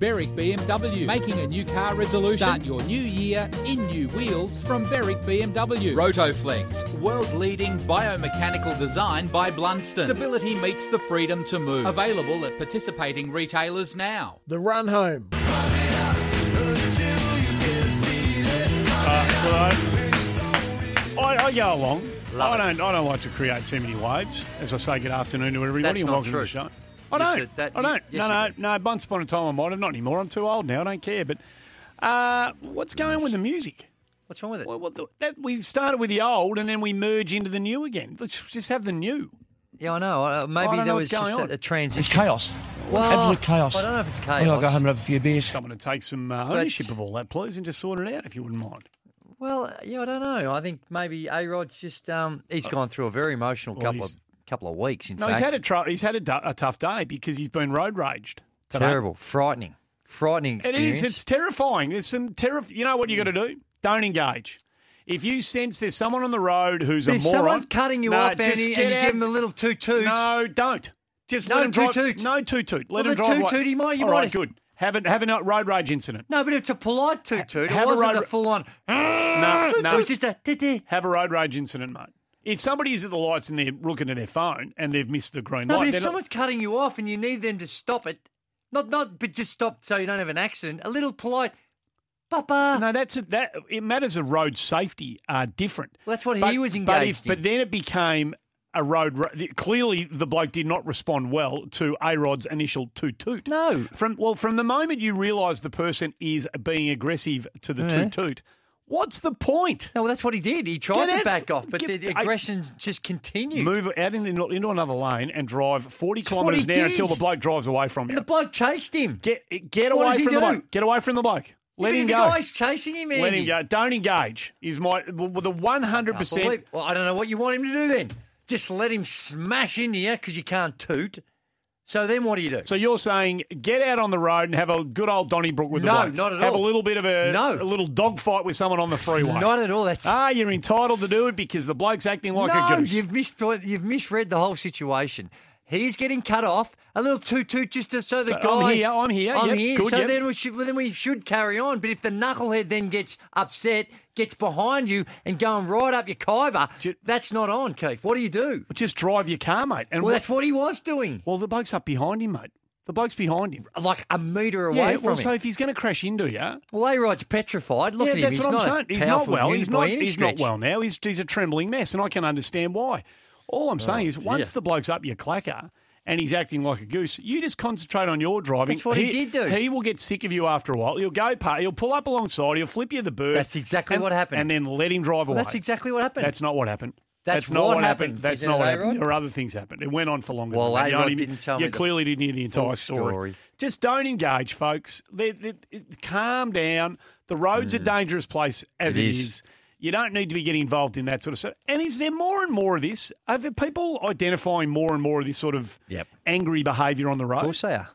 Berwick BMW, making a new car resolution. Start your new year in new wheels from Berwick BMW. Rotoflex, world leading biomechanical design by Blundstone. Stability meets the freedom to move. Available at participating retailers now. The run home. Uh, I, I go along. I don't. I don't like to create too many waves. As I say, good afternoon to everybody That's and welcome true. to the show. I don't. said that- I don't. yes, no, you no, did. no. Once upon a time I might have. Not anymore. I'm too old now. I don't care. But uh, what's going on with the music? What's wrong with it? Well, what the, that we started with the old and then we merge into the new again. Let's just have the new. yeah, I know. Uh, I maybe don't there know was just a, a transition. It's chaos. Well, Absolute chaos. I don't know if it's I'm chaos. going to go home and have a few beers. Someone to take some uh, ownership of all that, please, and just sort it out if you wouldn't mind. Well, yeah, I don't know. I think maybe A Rod's just um, he's gone through a very emotional Well, couple of he's- couple of weeks. In No, fact, he's had a tr- he's had a, tough day because he's been road raged. today. terrible, frightening, frightening It experience. is. It's terrifying. There's some terrif- You know what you got to do? Don't engage. If you sense there's someone on the road who's But a if moron, someone's cutting you no, off, just Andy, and you out. give him a little toot toot. No, don't. Just No let him drive. toot-toot. No toot toot. Let Well, him the drive. toot-toot, he might- you All right, might- good. Have a have a road rage incident. No, but it's a polite toot toot. It have a wasn't road- a full on. No, It no. was just a. Have a road rage incident, mate. If somebody is at the lights and they're looking at their phone and they've missed the green No, light, but if they're not- someone's cutting you off and you need them to stop it, not not, but just stop so you don't have an accident. A little polite, Papa. No, that's a, that. It matters of road safety are different. Well, that's what he was but, engaged if, but then it became a road. ra- Clearly, the bloke did not respond well to A Rod's initial toot toot. No. From well, from the moment you realise the person is being aggressive to the Yeah. toot toot, what's the point? No, well, that's what he did. He tried Get to out- back off, but get- the I- aggression just continued. Move out in the, into another lane and drive forty kilometres he an hour until the bloke drives away from you. And the bloke chased him. Get get What away does he from the do? bloke. Get away from the bloke. Let But him the go. guy's chasing him, Let him go. Don't engage. Is my well, the one hundred Can't percent. believe- Well, I don't know what you want him to do then. Just let him smash into you because you can't toot. So then what do you do? So you're saying get out on the road and have a good old Donnybrook with the No, bloke. not at Have all. Have a little bit of a, No. a little dogfight with someone on the freeway. Not at all. That's Ah, you're entitled to do it because the bloke's acting like no, a goose. you've misread, you've misread the whole situation. He's getting cut off. A little toot toot just to, so the So guy. I'm here, I'm here, I'm yep, here. good, so yep. then we should well, then we should carry on. But if the knucklehead then gets upset, gets behind you, and going right up your kyber, Ju- that's not on, Keith. What do you do? Just drive your car, mate. And Well, what- that's what he was doing. well, the bloke's up behind him, mate. The bloke's behind him. Like a metre away Yeah, from well, him. so if he's going to crash into you, well, A Rod's petrified. Look yeah, at him. that's He's what I'm saying. He's not well. He's not. He's not well now. He's he's a trembling mess, and I can understand why. All I'm saying is, once dear. the bloke's up your clacker and he's acting like a goose, you just concentrate on your driving. That's what he did do. He will get sick of you after a while. He'll go past. He'll pull up alongside. He'll flip you the bird. That's exactly and- what happened. And then let him drive Well, away. that's exactly what happened. That's not what happened. That's not what happened. happened. That's Isn't not what happened. There were other things happened. It went on for longer. Well, than only- didn't tell You me the clearly didn't hear the entire story. story. Just don't engage, folks. They, they, it- calm down. The road's a dangerous place as Mm. It it is. is. You don't need to be getting involved in that sort of stuff. And is there more and more of this? Are there people identifying more and more of this sort of Yep. angry behaviour on the right? Of course they are.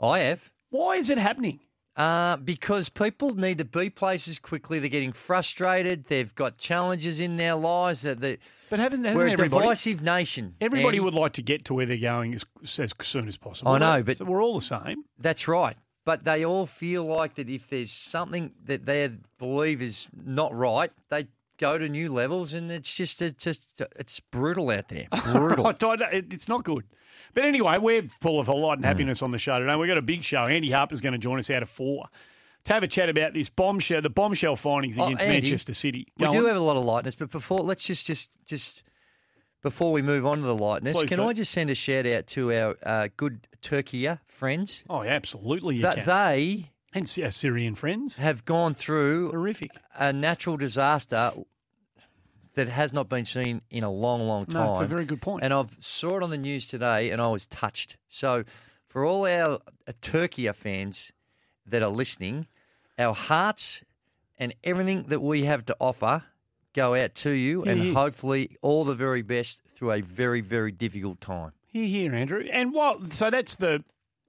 I have. Why is it happening? Uh, because people need to be places quickly. They're getting frustrated. They've got challenges in their lives. That they, But hasn't, hasn't we're a everybody? divisive nation. Everybody Andy. would like to get to where they're going as, as soon as possible. I know, but- So we're all the same. That's right. But they all feel like that if there's something that they believe is not right, they go to new levels, and it's just it's just it's brutal out there. Brutal. I don't- it- it's not good. But anyway, we're full of a light and hmm. happiness on the show today. We've got a big show. Andy Harper's going to join us out of four to have a chat about this bombshell, the bombshell findings Oh, against Andy, Manchester City. we Go do on. have a lot of lightness, but before let's just just just before we move on to the lightness, Please can do. I just send a shout out to our uh, good Turkey friends Oh, absolutely. You that can. they and our Syrian friends. have gone through Horrific. a natural disaster that has not been seen in a long, long time. No, it's a very good point. And I saw it on the news today, and I was touched. So, for all our uh, Turkey fans that are listening, our hearts and everything that we have to offer go out to you, and yeah. hopefully all the very best through a very, very difficult time. Here, here, Andrew. And while, So that's the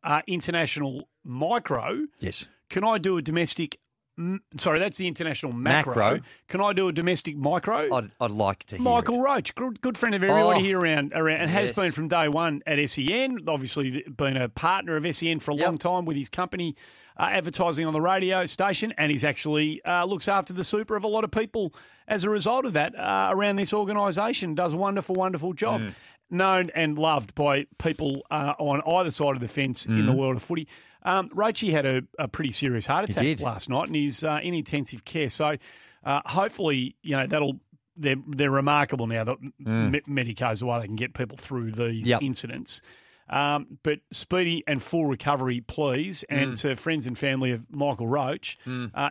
uh, international micro. Yes. Can I do a domestic? m- Sorry, that's the international macro. Macro. Can I do a domestic micro? I'd, I'd like to hear Michael it. Roach, good, good friend of everybody Oh. here around, around and has been from day one at SEN. Obviously, been a partner of SEN for a Yep. long time with his company, uh, advertising on the radio station, and he's actually uh, looks after the super of a lot of people as a result of that uh, around this organisation. Does a wonderful, wonderful job. Mm. Known and loved by people uh, on either side of the fence in the world of footy. Um, had a, a pretty serious heart attack last night, and he's uh, in intensive care. So, uh, hopefully, you know that'll they're they're remarkable now that me- Medico's the way they can get people through these Yep. incidents. Um, but speedy and full recovery, please, and to friends and family of Michael Roach, uh,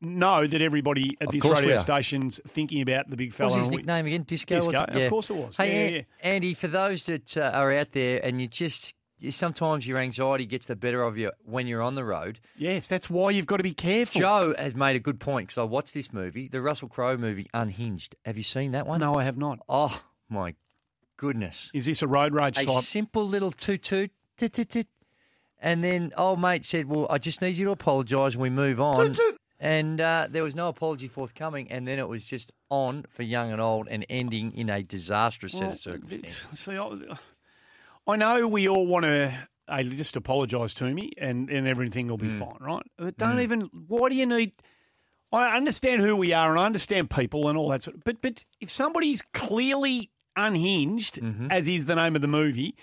know that everybody at Of this course radio station's thinking about the big What fella. was his and we- nickname again? Disco. Disco, was it? of course it was. Hey, Yeah, An- yeah, Andy, for those that uh, are out there and you just sometimes your anxiety gets the better of you when you're on the road. Yes, that's why you've got to be careful. Joe has made a good point because I watched this movie, the Russell Crowe movie, Unhinged. Have you seen that one? No, I have not. Oh my goodness! Is this a road rage A type? simple little toot toot, and then old mate said, "Well, I just need you to apologise and we move on." And uh, there was no apology forthcoming, and then it was just on for young and old, and ending in a disastrous set of circumstances. see, I, I know we all want to uh, just apologise to me and, and everything will be Mm. fine, right? But don't even. Why do you need? I understand who we are and I understand people and all that sort. Of, but but if somebody's clearly unhinged, Mm-hmm. as is the name of the movie,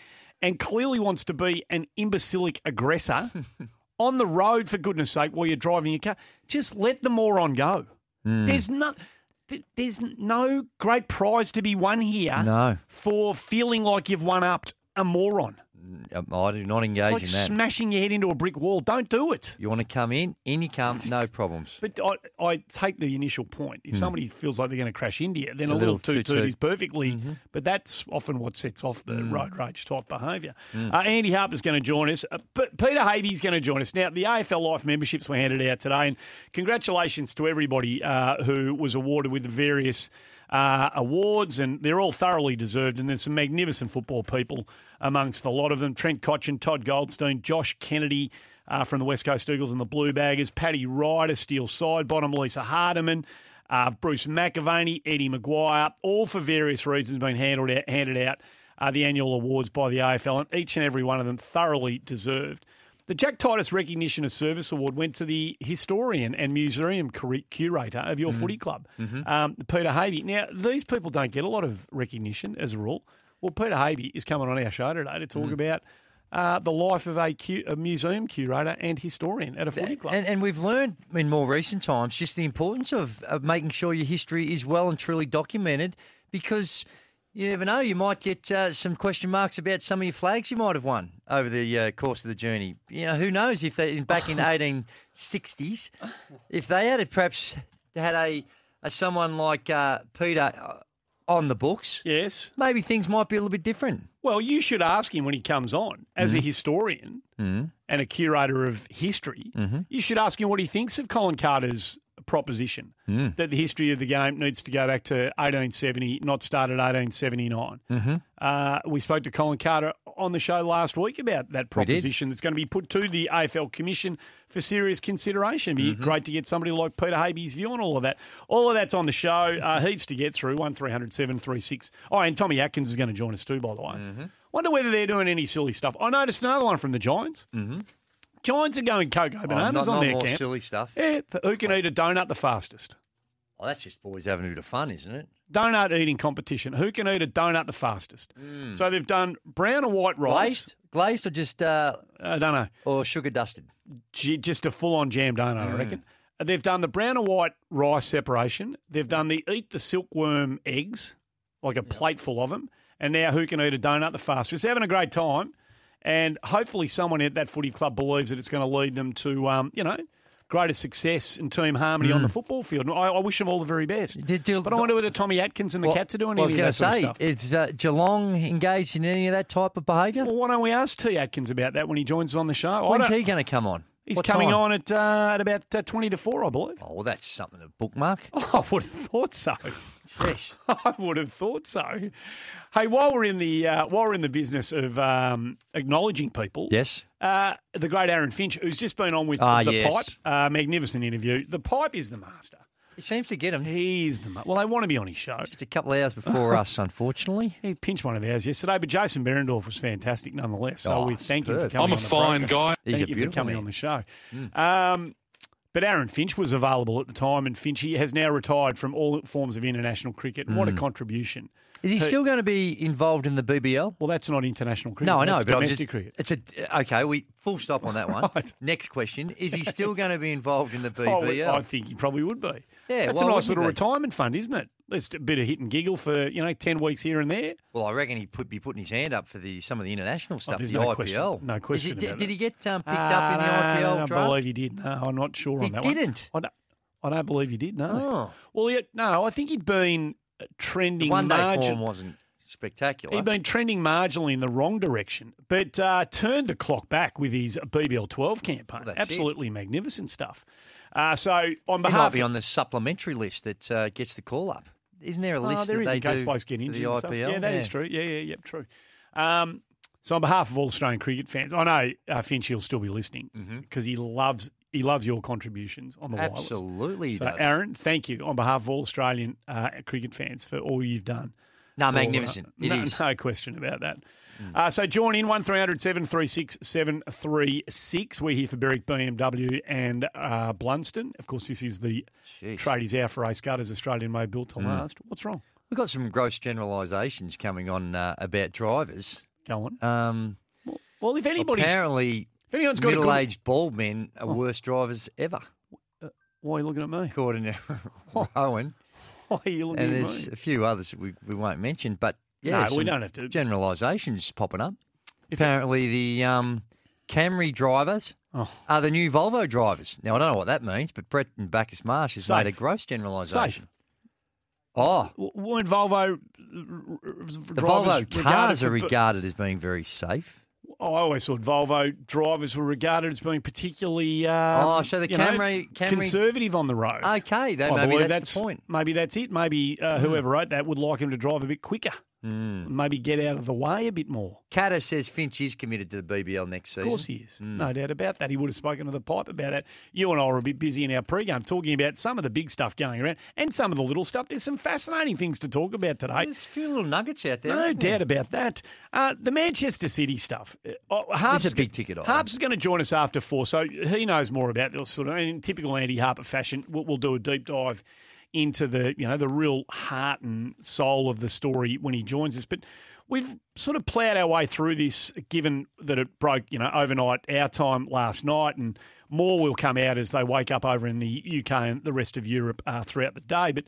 and clearly wants to be an imbecilic aggressor on the road, for goodness sake, while you're driving your car, just let the moron go. Mm. There's no. There's no great prize to be won here No. for feeling like you've one upped a moron. Um, I do not engage like in that. smashing your head into a brick wall. Don't do it. you want to come in, in you come, no problems. But I, I take the initial point. If somebody feels like they're going to crash into you, then a, Hmm. A little, little toot is perfectly. Mm-hmm. But that's often what sets off the Hmm. road rage type behaviour. Uh, Andy Harper's going to join us. Uh, P- Peter Havey's going to join us. Now, the AFL Life memberships were handed out today, and congratulations to everybody uh, who was awarded with the various. Uh, awards, and they're all thoroughly deserved. And there's some magnificent football people amongst a lot of them. Trent Cotchin, Todd Goldstein, Josh Kennedy, uh, from the West Coast Eagles and the Blue Baggers, Paddy Ryder, Steele Sidebottom Lisa Hardiman, uh, Bruce McAvaney, Eddie McGuire, all for various reasons been handled out, handed out uh, the annual awards by the AFL, and each and every one of them thoroughly deserved. The Jack Titus Recognition of Service Award went to the historian and museum curator of your footy club, um, Peter Havey. Now, these people don't get a lot of recognition as a rule. Well, Peter Havey is coming on our show today to talk about uh, the life of a, cu- a museum curator and historian at a footy club. And, and we've learned in more recent times just the importance of, of making sure your history is well and truly documented because you never know, you might get uh, some question marks about some of your flags you might have won over the uh, course of the journey. You know, who knows if they back in 1860s, if they had perhaps had a, a someone like uh, Peter uh, on the books, yes. maybe things might be a little bit different. Well, you should ask him when he comes on as a Mm-hmm. historian and a curator of history. Mm-hmm. You should ask him what he thinks of Colin Carter's proposition Mm. that the history of the game needs to go back to 1870, not start at 1879. Mm-hmm. Uh, we spoke to Colin Carter on the show last week about that proposition that's going to be put to the AFL Commission for serious consideration. It'd be Mm-hmm. great to get somebody like Peter Havey's view on all of that. All of that's on the show. Uh, heaps to get through. One 736 Oh, and Tommy Atkins is going to join us too, by the way. Mm-hmm. Wonder whether they're doing any silly stuff. I noticed another one from the Giants. Giants are going cocoa Oh, bananas not, on not their more camp. silly stuff. Yeah, who can eat a donut the fastest? Oh, that's just boys having a bit of fun, isn't it? Donut eating competition. Who can eat a donut the fastest? So they've done brown or white rice. Glazed, glazed, or just uh, I don't know. or sugar dusted. G- just a full on jam donut, I reckon. Uh, They've done the brown or white rice separation. They've done the eat the silkworm eggs, like a plate full of them. And now who can eat a donut the fastest? They're having a great time. And hopefully someone at that footy club believes that it's going to lead them to, um, you know, greatest success and team harmony on the football field. I, I wish them all the very best. Mm. Did- did- but I wonder whether Tommy Atkins and the Well, Cats are doing well, I was any of going that to sort say, of stuff. is uh, Geelong engaged in any of that type of behaviour? Well, why don't we ask T Atkins about that when he joins us on the show? When's he going to come on? He's What coming time? on at uh, at about uh, twenty to four, I believe. Oh, well, that's something to bookmark. I would have thought so. Yes. I would have thought so. Hey, while we're in the uh, while we're in the business of um, acknowledging people, Yes. uh, the great Aaron Finch, who's just been on with Ah, the yes. pipe, uh, magnificent interview. The pipe is the master. He seems to get him. He's the ma- well. They want to be on his show. Just a couple of hours before us, unfortunately. He pinched one of ours yesterday, but Jason Behrendorff was fantastic nonetheless. So Oh, we thank him for superb. coming. I'm a on fine program. guy. He's Thank a you for coming man. on the show. Um, but Aaron Finch was available at the time, and Finch he has now retired from all forms of international cricket. And What a Mm. contribution! Is he Who- still going to be involved in the BBL? Well, that's not international cricket. No, I know, that's but domestic just, cricket. it's a okay. We full stop on that one. Right. Next question: Is he still going to be involved in the Oh, BBL? I think he probably would be. Yeah, that's a nice little retirement fund, isn't it? Just a bit of hit and giggle for you know ten weeks here and there. well, I reckon he'd be putting his hand up for the some of the international stuff, Oh, the no IPL. question- no question he- did, about did that. he get um, picked Ah, up in the no, IPL I don't draft? believe he did. No, I'm not sure He on that one. He didn't? I don't, I don't believe he did. No. Oh. Well, yeah, no. I think he'd been trending One day margin- form wasn't spectacular. He'd been trending marginally in the wrong direction, but uh, turned the clock back with his BBL 12 campaign. Well, that's it. Absolutely magnificent stuff. Uh, so, on behalf, he might be on the supplementary list that uh, gets the call up. Isn't there a Oh, list there that is they in case blokes get injured. the and IPL? stuff. Yeah, that is true. Yeah, yeah, yep, true. Um, so on behalf of all Australian cricket fans, I know uh, Finch will still be listening because he loves he loves your contributions on the wireless. Mm-hmm. Absolutely, So, does. Aaron, thank you on behalf of all Australian uh, cricket fans for all you've done. No, for, magnificent. uh, no, is. no question about that. Uh, so join in one 736 736. We're here for Berwick BMW and uh, Blundstone. Of course, this is the Jeez. tradies out for Ace Gutters Australian made built to last. What's wrong? We've got some gross generalisations coming on uh, about drivers. Go on. Um, Well, if anybody apparently, if anyone's got a good, middle-aged bald men are Oh. worst drivers ever, why are you looking at me? according to Rowan. Why are you looking And at me? And there's a few others that we, we won't mention, but yeah, no, we don't have to. generalisations popping up. Apparently, the um, Camry drivers Oh. are the new Volvo drivers. Now, I don't know what that means, but Brett and Bacchus Marsh has made a gross generalisation. Safe. Oh, W- Weren't Volvo the Volvo cars are regarded as being very safe. I always thought Volvo drivers were regarded as being particularly um, Oh, so the you know, Camry- Camry- conservative on the road. Okay, that, maybe believe that's, the point. Hmm. Maybe that's it. Maybe uh, whoever wrote that would like him to drive a bit quicker. Hmm. Maybe get out of the way a bit more. Catter says Finch is committed to the BBL next season. Of course he is. Hmm. No doubt about that. He would have spoken to the pipe about it. You and I were a bit busy in our pre-game talking about some of the big stuff going around and some of the little stuff. There's some fascinating things to talk about today. There's a few little nuggets out there. No isn't there? doubt about that. Uh, the Manchester City stuff. Uh, oh, Harps, It's a big ticket. Harps is going to join us after four, so he knows more about this sort of in typical Andy Harper fashion. We'll, we'll do a deep dive into the you know the real heart and soul of the story when he joins us. But we've sort of ploughed our way through this, given that it broke you know overnight our time last night, and more will come out as they wake up over in the UK and the rest of Europe uh, throughout the day. But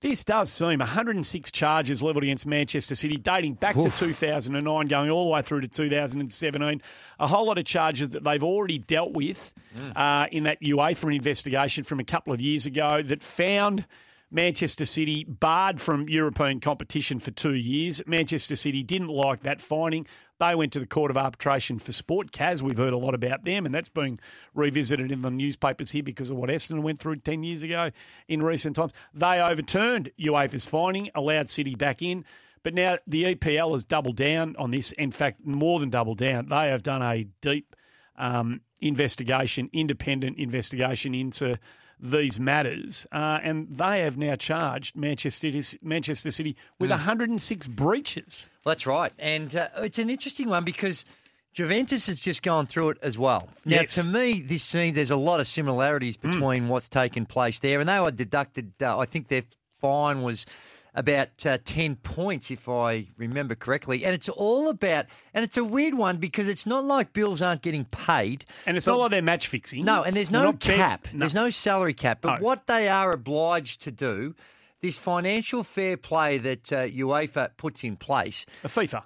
this does seem 106 charges levelled against Manchester City, dating back to 2009, going all the way through to 2017. A whole lot of charges that they've already dealt with uh, in that UEFA investigation from a couple of years ago that found Manchester City barred from European competition for two years. Manchester City didn't like that finding. They went to the Court of Arbitration for Sport. CAS, we've heard a lot about them, and that's being revisited in the newspapers here because of what Essendon went through 10 years ago in recent times. They overturned UEFA's finding, allowed City back in. But now the EPL has doubled down on this. In fact, more than doubled down. They have done a deep um, investigation, independent investigation into these matters, uh, and they have now charged Manchester City, Manchester City with 106 breaches. Well, that's right. And uh, it's an interesting one because Juventus has just gone through it as well. Now, Yes. to me, this seems there's a lot of similarities between what's taken place there. And they were deducted, uh, I think their fine was about uh, 10 points, if I remember correctly. And it's all about, and it's a weird one because it's not like bills aren't getting paid. And it's but- not like they're match fixing. No, and there's no cap. no. There's no salary cap. But No. what they are obliged to do, this financial fair play that uh, UEFA puts in place, The FIFA.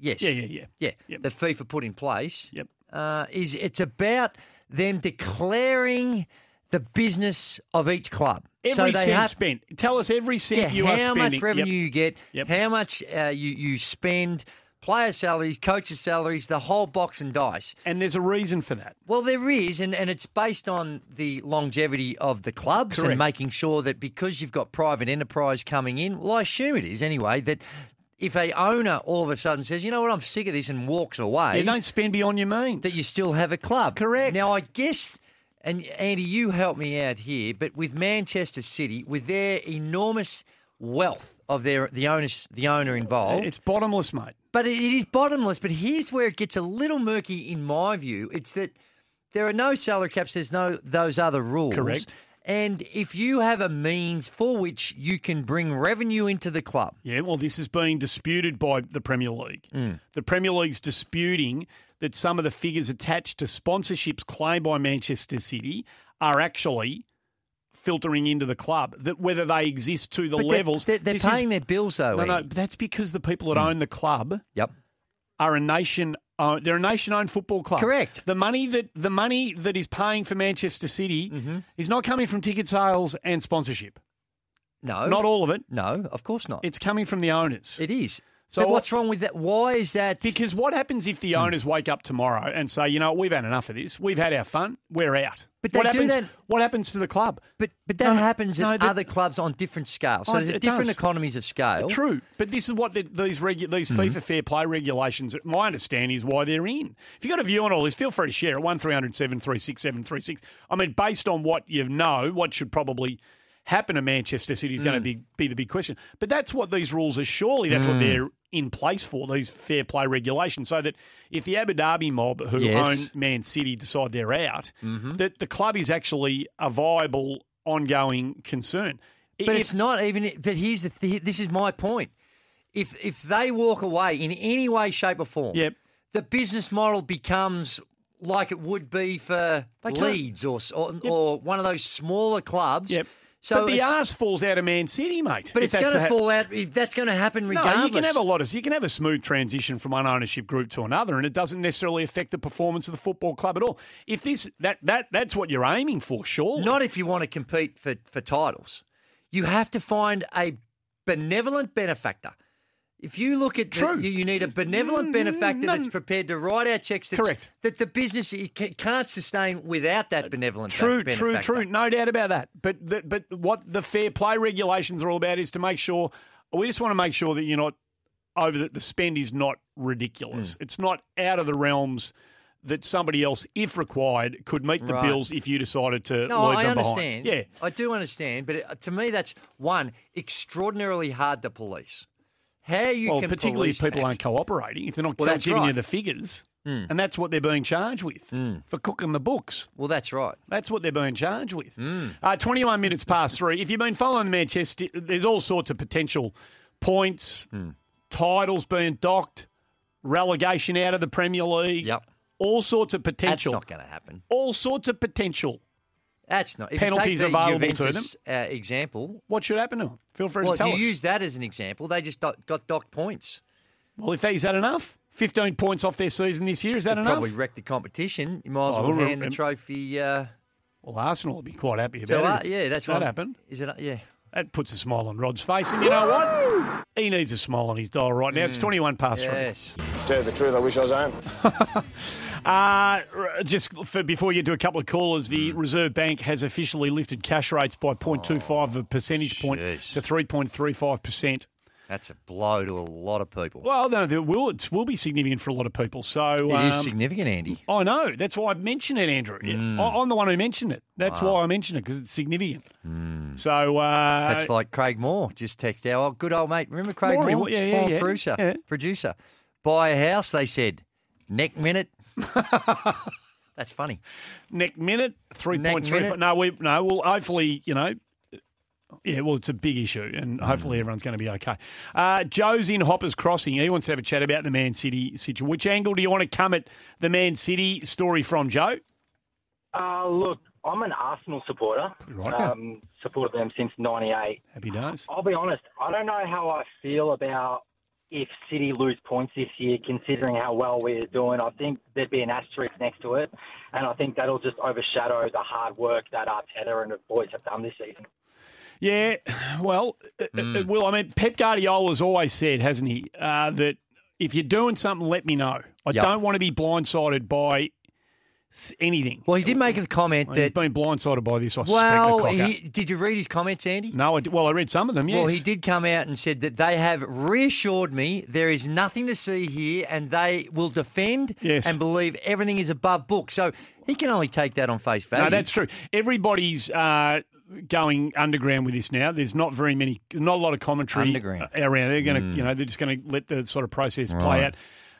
yes, Yeah, yeah, yeah. yeah, Yep. that FIFA put in place, Yep. uh, is it's about them declaring the business of each club. Every so they cent have, spent. Tell us every cent yeah, you are spending. How much revenue Yep. you get, Yep. how much uh, you, you spend, player salaries, coaches' salaries, the whole box and dice. And there's a reason for that. Well, there is, and, and it's based on the longevity of the clubs Correct. and making sure that because you've got private enterprise coming in, well, I assume it is anyway, that if a owner all of a sudden says, you know what, I'm sick of this and walks away, You don't spend beyond your means. that you still have a club. Correct. Now, I guess, and Andy, you help me out here, but with Manchester City, with their enormous wealth of their the owners, the owner involved, it's bottomless, mate. but it is bottomless. But here's where it gets a little murky, in my view. It's that there are no salary caps. There's no those other rules. Correct. And if you have a means for which you can bring revenue into the club, Yeah, well, this is being disputed by the Premier League. Mm. The Premier League's disputing that some of the figures attached to sponsorships claimed by Manchester City are actually filtering into the club. That whether they exist to the but levels, they're, they're this is- paying their bills though. No, no, that's because the people that own the club Yep. are a nation. Uh, they're a nation-owned football club. Correct. The money that the money that is paying for Manchester City Mm-hmm. is not coming from ticket sales and sponsorship. No. Not all of it. No, of course not. It's coming from the owners. It is. So So what's wrong with that? Why is that? Because what happens if the owners wake up tomorrow and say, you know, we've had enough of this, we've had our fun, we're out. But they what do happens? that- What happens to the club? but but that No, happens no, at but- other clubs on different scales. So Oh, there's different does. economies of scale. True, but this is what the, these regu- these Mm-hmm. FIFA fair play regulations. My understanding is why they're in. If you've got a view on all this, feel free to share it. One 736 I mean, based on what you know, what should probably happen to Manchester City is going Mm. to be be the big question. But that's what these rules are. Surely that's what they're in place for. These fair play regulations, so that if the Abu Dhabi mob who Yes. own Man City decide they're out, mm-hmm. that the club is actually a viable, ongoing concern. But If- it's not even. But here's the. Th- this is my point. If if they walk away in any way, shape, or form, Yep. the business model becomes like it would be for Leeds or or, or one of those smaller clubs. Yep. So but the arse falls out of Man City, mate. but it's going to the- fall out. If that's going to happen regardless. No, you can have a lot of you can have a smooth transition from one ownership group to another, and it doesn't necessarily affect the performance of the football club at all. If this that that that's what you're aiming for, sure. Not if you want to compete for, for titles. You have to find a benevolent benefactor. If you look at the- True. you, you need a benevolent mm, benefactor no. that's mm. prepared to write out checks that's, Correct. that the business can't sustain without that uh, benevolent True, ben- true, true. No doubt about that. But the, but what the fair play regulations are all about is to make sure we just want to make sure that you're not over that the spend is not ridiculous. Hmm. It's not out of the realms that somebody else, if required, could meet the Right. bills if you decided to No, leave I them understand. behind. Yeah. I do understand, but to me, that's one extraordinarily hard to police. How you well, can particularly if people that. aren't cooperating, if they're not Well, giving you right. Hmm. the figures, and that's what they're being charged with for cooking the books. Well, that's right. That's what they're being charged with. Hmm. Uh, 21 minutes past three. If you've been following Manchester, there's all sorts of potential points, Hmm. titles being docked, relegation out of the Premier League. Yep. All sorts of potential. That's not going to happen. all sorts of potential. That's not. If Penalties you take the available to Juventus, Uh, example. What should happen to them? Feel free Well, to tell if you us. use that as an example, they just do- got docked points. well, if they, is that enough? 15 points off their season this year. Is that They'd enough? Probably wrecked the competition. You might as well well, hand the trophy. Uh, Well, Arsenal will be quite happy about to, it. uh, if yeah, that's that what happened. Is it? Yeah. That puts a smile on Rod's face, and you know what? He needs a smile on his dial right now. It's 21 past three. Yes. Tell you the truth, I wish I was home. Uh, just for, before you do a couple of callers, the Reserve Bank has officially lifted cash rates by 0.25 of a percentage point to 3.35%. That's a blow to a lot of people. Well, no, it will, it will be significant for a lot of people. So It is um, significant, Andy. I know. That's why I mentioned it, Andrew. I, I'm the one who mentioned it. That's why I mentioned it because it's significant. So uh, That's like Craig Moore just texted our good old mate. Remember Craig Maury, Moore? yeah, yeah, yeah, Producer. yeah. Producer. Buy a house, they said. Neck minute. That's funny. neck minute three point three. minute? No, we no. Well, hopefully, you know. Yeah, well, it's a big issue, and hopefully Hmm. everyone's going to be okay. Uh, Joe's in Hoppers Crossing. He wants to have a chat about the Man City situation. Which angle do you want to come at the Man City story from, Joe? Uh, look, I'm an Arsenal supporter. Right. Um, supported them since '98. Happy days. I'll be honest, I don't know how I feel about if City lose points this year, considering how well we're doing, I think there'd be an asterisk next to it, and I think that'll just overshadow the hard work that Arteta and the boys have done this season. Yeah, well, it- it will. I mean, Pep Guardiola's always said, hasn't he, uh, that if you're doing something, let me know. I Yep. don't want to be blindsided by s- anything. Well, he did make a comment He's that. He's been blindsided by this, I. Well, he, did you read his comments, Andy? No, I, well, I read some of them, yes. Well, he did come out and said that they have reassured me there is nothing to see here and they will defend Yes. and believe everything is above book. So he can only take that on face value. No, that's true. Everybody's uh, going underground with this now. There's not very many, not a lot of commentary Underground. around. They're going to, you know, they're just going to let the sort of process play Right. out.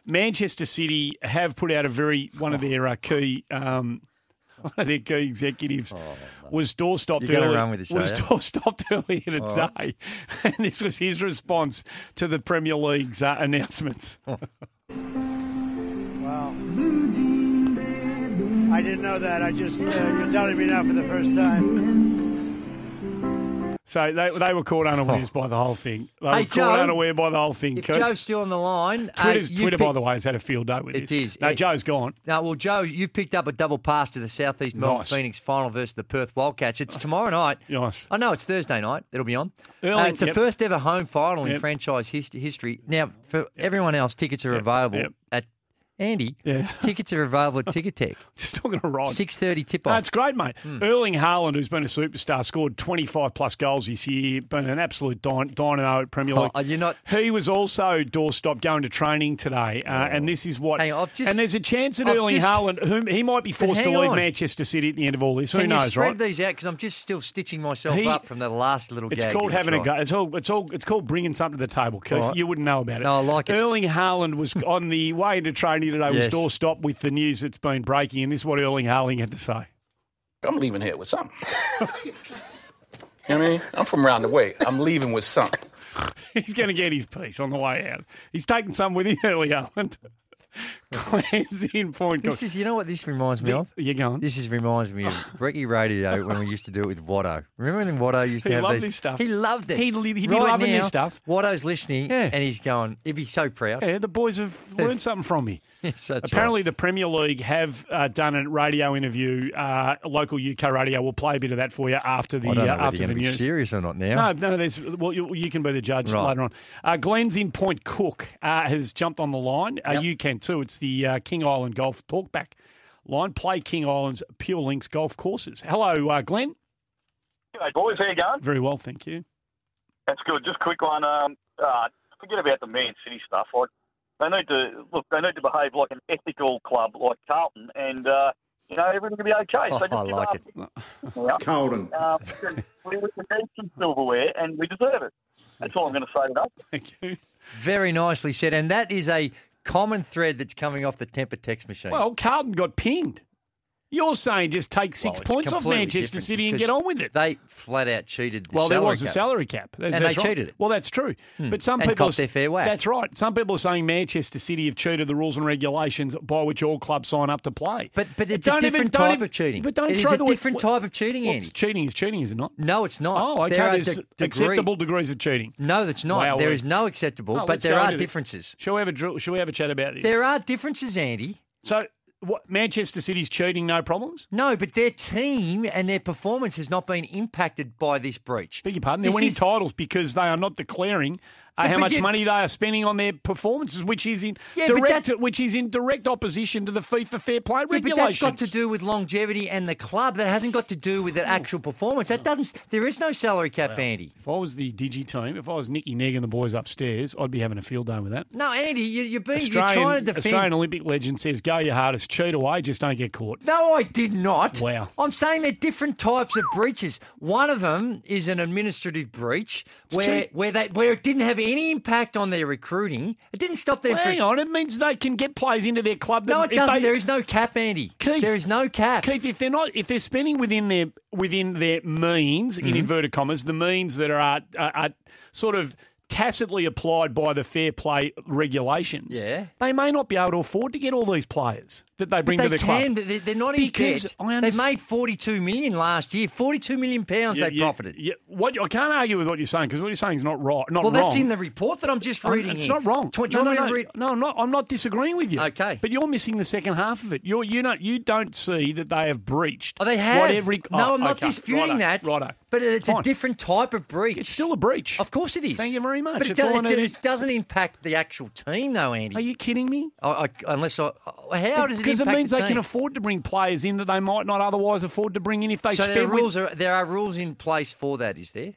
Manchester City have put out a very one of their uh, key. Um, one of their key executives was door stopped You're gonna early. run with this, are was you? door stopped earlier today, and this was his response to the Premier League's uh, announcements. Wow. I didn't know that. I just, uh, you're telling me now for the first time. So they, they were caught unawares by the whole thing. They Hey, were caught Joe, unaware by the whole thing. If Keith. Joe's still on the line, uh, Twitter's, you Twitter, pick- by the way, has had a field day with It this. is. No, It- Joe's gone. No, well, Joe, you've picked up a double pass to the Southeast Melbourne Nice. Phoenix final versus the Perth Wildcats. It's tomorrow night. Nice. I know it's Thursday night. It'll be on. Early- Uh, it's the yep. first ever home final in franchise his- history. Now, for everyone else, tickets are available yep. at Andy. Yeah. Tickets are available at Ticketek. Still going to ride. Six thirty tip No, off. it's great, mate. Hmm. Erling Haaland, who's been a superstar, scored 25 plus goals this year, been an absolute dyn- dynamo at Premier League. Oh, you're not- He was also doorstop going to training today, uh, and this is what. Hang on, I've just- and there's a chance that I've Erling just- Haaland, whom he might be forced to leave on. Manchester City at the end of all this. Who Can you knows, spread right? these out? Because I'm just still stitching myself He- up from the last little It's gag. called you having a go. It's all. It's all. It's called bringing something to the table, Keith. Right. You wouldn't know about it. No, I like it. Erling Haaland was on the way to training today. Was Yes. doorstop with the news that's been breaking, and this is what Erling Haaland had to say. I'm leaving here with something. you know what I mean? I'm from around the way. I'm leaving with something. He's going to get his piece on the way out. He's taking some with him, Erling Haaland. Clans in point. This is, you know what this reminds me of? You're going. This is reminds me of Brecky Radio when we used to do it with Watto. Remember when Watto used to He have loved these? this stuff. He loved it. He'd li- he'd be right loving now, this stuff. Watto's listening, Yeah. and he's going. He'd be so proud. Yeah, the boys have learned something from me. Apparently, the Premier League have uh, done a radio interview. Uh, local UK radio. We'll play a bit of that for you after the I don't know uh, after the going to be news. serious or not now. No, no, there's. Well, you, you can be the judge Right. later on. Uh, Glenn's in Point Cook uh, has jumped on the line. Uh, Yep. You can too. It's the uh, King Island Golf Talkback line. Play King Island's Pure Links golf courses. Hello, uh, Glenn. G'day, boys. How you going? Very well, thank you. That's good. Just a quick one. Um, uh, forget about the Man City stuff. Like, they need to look. They need to behave like an ethical club like Carlton, and uh, you know everything will be okay. Oh, so just I give like up. it. Yeah. Colden. Uh, we, we need some silverware, and we deserve it. That's all I'm going to say today. Thank you. Very nicely said, and that is a common thread that's coming off the temper text machine. Well, Carlton got pinged. You're saying just take six it's points off Manchester City and get on with it. They flat out cheated. The Well, there was a cap. salary cap, That's- And they right. cheated it. Well, that's true. Hmm. But some And people their fair whack. That's right. Some people are saying Manchester City have cheated the rules and regulations by which all clubs sign up to play. But but it's Don't a even- different don't type even- of cheating. But don't it is throw a the word- different type of cheating, Well, it's cheating is cheating, is it not? No, it's not. Oh, okay. There There's de- degree- acceptable degrees of cheating. No, that's not. Wow, there is no acceptable, Oh, but there are differences. Shall we have a drill? Shall we have a chat about this? There are differences, Andy. So, what? Manchester City's cheating, no problems. No, but their team and their performance has not been impacted by this breach. Beg your pardon. They're This winning is- titles because they are not declaring uh, how much you- money they are spending on their performances, which is in Yeah, direct, that- which is in direct opposition to the FIFA fair play Yeah, but that's got to do with longevity and the club. That hasn't got to do with the actual performance. That doesn't. There is no salary cap, Andy. If I was the Digi team, if I was Nicky Neg and the boys upstairs, I'd be having a field day with that. No, Andy, you, you're being you're trying to defend. Australian Olympic legend says, "Go your hardest, cheat away, just don't get caught." No, I did not. Wow. I'm saying they're different types of breaches. One of them is an administrative breach where cheap. where they where it didn't have any impact on their recruiting. It didn't stop them Well, hang on, it means they can get players into their club. That No, it doesn't. They, there is no cap, Andy. Keith, there is no cap. Keith, if they're not, if they're spending within their within their means, Mm-hmm. in inverted commas, the means that are, are, are sort of tacitly applied by the fair play regulations, Yeah. they may not be able to afford to get all these players. That they bring but to the can, club? but they're, not Because in. They made 42 million last year. 42 million pounds Yeah, they yeah, profited. Yeah, what I can't argue with what you're saying because what you're saying is not right. Not well, wrong. that's in the report that I'm just I'm- reading. It's here. not wrong. Tw- no, no, no, read? no, I'm not. I'm not disagreeing with you. Okay. but you're missing the second half of it. You're you don't you don't see that they have breached. Oh, they have. What every, no, oh, I'm not okay. disputing that. Righto. But it's Fine. a different type of breach. It's still a breach. Of course it is. Thank you very much. But it, do- it, it doesn't impact the actual team, though, Andy. Are you kidding me? I, I, unless I, how does it Because it impact means the they team? can afford to bring players in that they might not otherwise afford to bring in if they so spend. there are with- rules. Are, there are rules in place for that, is there?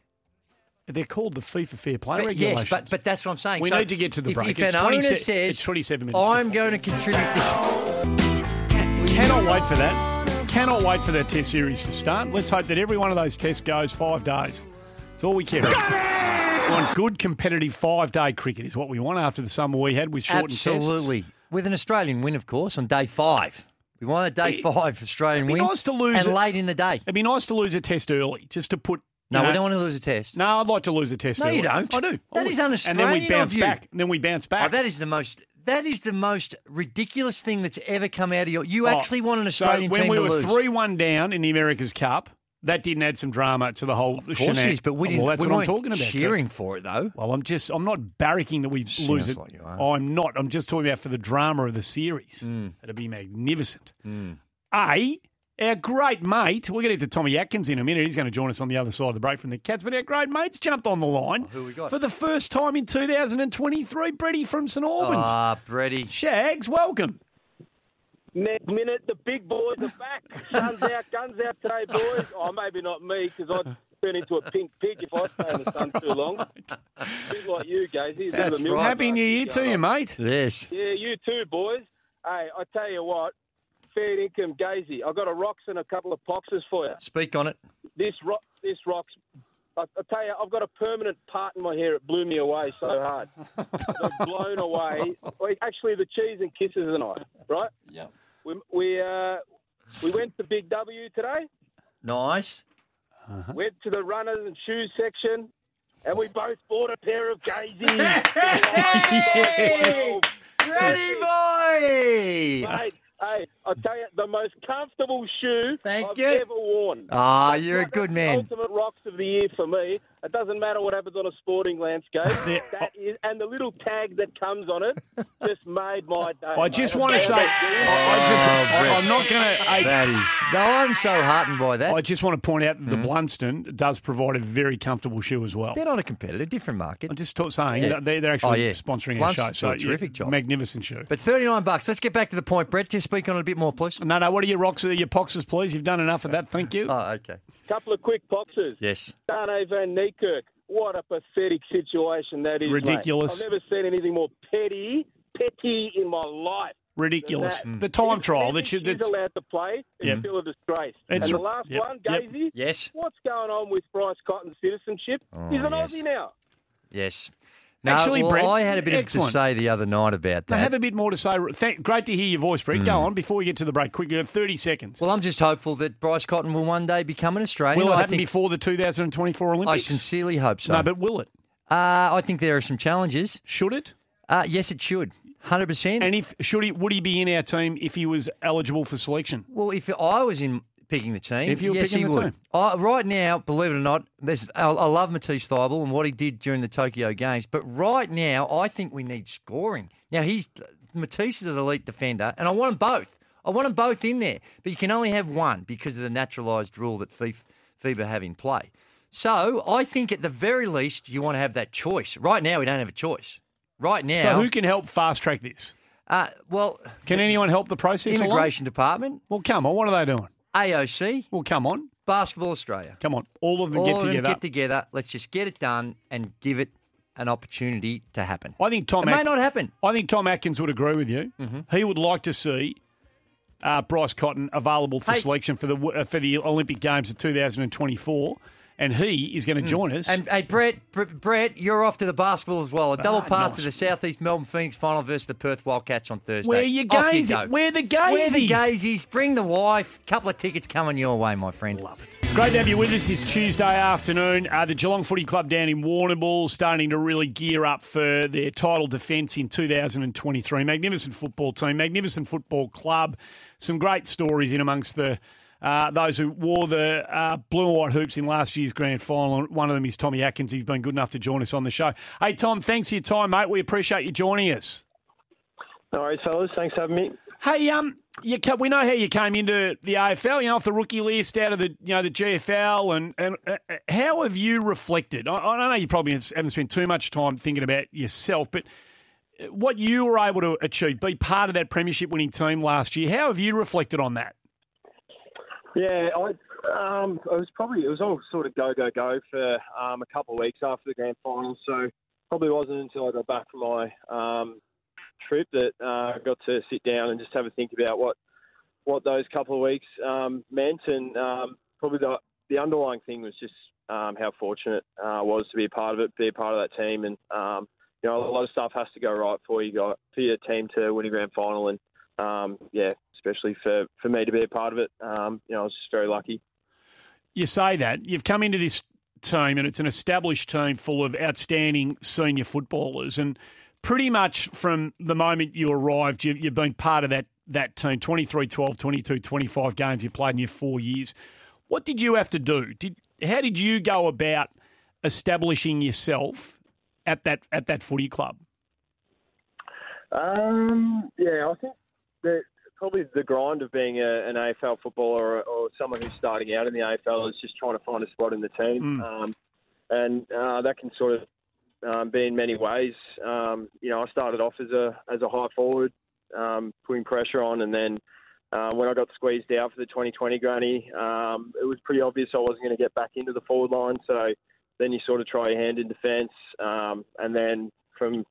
They're called the FIFA Fair Play But- regulations. yes, but but that's what I'm saying. We So need to get to the if, break. If It's an owner 27 says, it's 27 minutes I'm four." going to contribute this. Cannot wait for that. Cannot wait for that test series to start. Let's hope that every one of those tests goes five days. That's all we care about. We want good competitive five day cricket is what we want after the summer we had with shortened tests. Absolutely. With an Australian win, of course, on day five. We want a day five Australian win. It'd be win. nice to lose and it. late in the day. It'd be nice to lose a test early, just to put. No, you we don't want to lose a test. No, I'd like to lose a test. No, early. you don't. I do. I That would. is And then we bounce back. And then we bounce back. Oh, that is the most. That is the most ridiculous thing that's ever come out of your. You Oh, actually want an Australian so when we were three one down in the America's Cup, that didn't add some drama to the whole. of course is, but we didn't. Well, that's we what I'm talking about. Kev. Cheering for it though. Well, I'm just. I'm not barracking that we lose it. like you are. I'm not. I'm just talking about for the drama of the series. Mm. It'd be magnificent. A. Our great mate, we'll get into Tommy Atkins in a minute. He's going to join us on the other side of the break from the Cats. But our great mate's jumped on the line got? for the first time in 2023. Brady from St Albans. Ah, Brady. Shags, welcome. Next minute, the big boys are back. Guns out, guns out today, boys. Oh, maybe not me, because I'd turn into a pink pig if I stay in the sun too long. Bit like you, guys. He's That's got a milk right. Happy New Year to you, mate. Yes. Yeah, you too, boys. Hey, I tell you what, fair income Gazy. I've got a rocks and a couple of poxes for you. Speak on it. This rock, this rocks. I, I tell you, I've got a permanent part in my hair. It blew me away so hard. I've blown away. Actually, the cheese and kisses and I, right? Yeah. We we uh, we went to Big W today. Nice. Went to the runners and shoes section, and we both bought a pair of Gazies. Ready, boy. Mate, hey, I tell you, the most comfortable shoe Thank I've you. ever worn. Ah, you're a good man. Ultimate rocks of the year for me. It doesn't matter what happens on a sporting landscape. that is, and the little tag that comes on it just made my day. I just mate. want to say, I, I just, oh, I, I'm not going to. That is. No, I'm so heartened by that. I just want to point out that the hmm? Blundstone does provide a very comfortable shoe as well. They're not a competitor, different market. I'm just ta- saying Yeah. they're, they're actually Oh, yeah. sponsoring our Blundstone's show. do a terrific job. Magnificent shoe. But 39 bucks. Let's get back to the point, Brett. Just speak on it a bit more, please. no, no, what are your rocks, your poxes, please? You've done enough of that. Thank you. Oh, okay. Couple of quick poxes. Yes. Dane Van Niekerk. What a pathetic situation that is. mate. Ridiculous. I've never seen anything more petty, petty in my life. Ridiculous. That- mm. The time If trial that anything should. she's That's, allowed to play. It's Yep. still a disgrace. It's- and the last yep, one, yep. Yes. What's going on with Bryce Cotton's citizenship? Oh, He's an yes. Aussie now. Yes. No, Actually, well, Brett, I had a bit excellent. to say the other night about that. I have a bit more to say. Thank, great to hear your voice, Brett. Go on before we get to the break. Quick, you have 30 seconds. well, I'm just hopeful that Bryce Cotton will one day become an Australian. will it I happen think, before the 2024 Olympics? I sincerely hope so. No, but will it? uh, I think there are some challenges. Should it? Uh, yes, it should. 100%. And if should he would he be in our team if he was eligible for selection? Well, if I was in picking the team, If you were yes, picking he the would. team. I, right now, believe it or not, there's, I, I love Matisse Thybulle and what he did during the Tokyo Games. But right now, I think we need scoring. Now he's Matisse is an elite defender, and I want them both. I want them both in there, but you can only have one because of the naturalised rule that FIFA, FIBA have in play. So I think at the very least you want to have that choice. Right now, we don't have a choice. Right now, So who can help fast track this? uh, well, Can anyone help the process? along? immigration department, Well, come on. What are they doing? AOC, Well, come on. Basketball Australia. Come on. All of them All get of them together. get together. Let's just get it done and give it an opportunity to happen. I think Tom. It may not happen. I think Tom Atkins would agree with you. Mm-hmm. He would like to see uh, Bryce Cotton available for Hey. selection for the uh, for the Olympic Games of 2024. And he is going to join us. And hey, Brett, Br- Brett, you're off to the basketball as well. A double Ah, pass nice. to the Southeast Melbourne Phoenix final versus the Perth Wildcats on Thursday. Where you Off gazy? go. Where the Where the gazies? Bring the wife. Couple of tickets coming your way, my friend. Love it. Great to have you with us this Tuesday afternoon. Uh, the Geelong Footy Club down in Warrnambool starting to really gear up for their title defence in 2023. Magnificent football team, magnificent football club. Some great stories in amongst the uh, those who wore the uh, blue and white hoops in last year's grand final. One of them is Tommy Atkins. He's been good enough to join us on the show. Hey, Tom, thanks for your time, mate. We appreciate you joining us. No worries, fellas. Thanks for having me. Hey, um, you we know how you came into the AFL. You know, off the rookie list, out of the you know the GFL, and and uh, uh, how have you reflected? I, I know you probably haven't spent too much time thinking about yourself, but uh, what you were able to achieve, be part of that premiership winning team last year. How have you reflected on that? Yeah, I um, it was probably it was all sort of go go go for um, a couple of weeks after the grand final. So probably wasn't until I got back from my um, trip that uh, I got to sit down and just have a think about what what those couple of weeks um, meant, and um, probably the the underlying thing was just um, how fortunate uh, I was to be a part of it, be a part of that team, and um, you know a lot of stuff has to go right for you got for your team to win a grand final, and um, yeah, especially for, for me to be a part of it. Um, you know, I was just very lucky. You say that you've come into this team, and it's an established team full of outstanding senior footballers, and pretty much from the moment you arrived, you've, you've been part of that that team 23, 12, 22, 25 games you played in your four years. What did you have to do? Did how did you go about establishing yourself at that at that footy club? Um, yeah, I think that probably the grind of being a, an AFL footballer or, or someone who's starting out in the AFL is just trying to find a spot in the team, um, and uh, that can sort of um, be in many ways. Um, you know, I started off as a as a high forward, um, putting pressure on, and then uh, when I got squeezed out for the 2020 granny, um, it was pretty obvious I wasn't going to get back into the forward line. So then you sort of try your hand in defence, um, and then from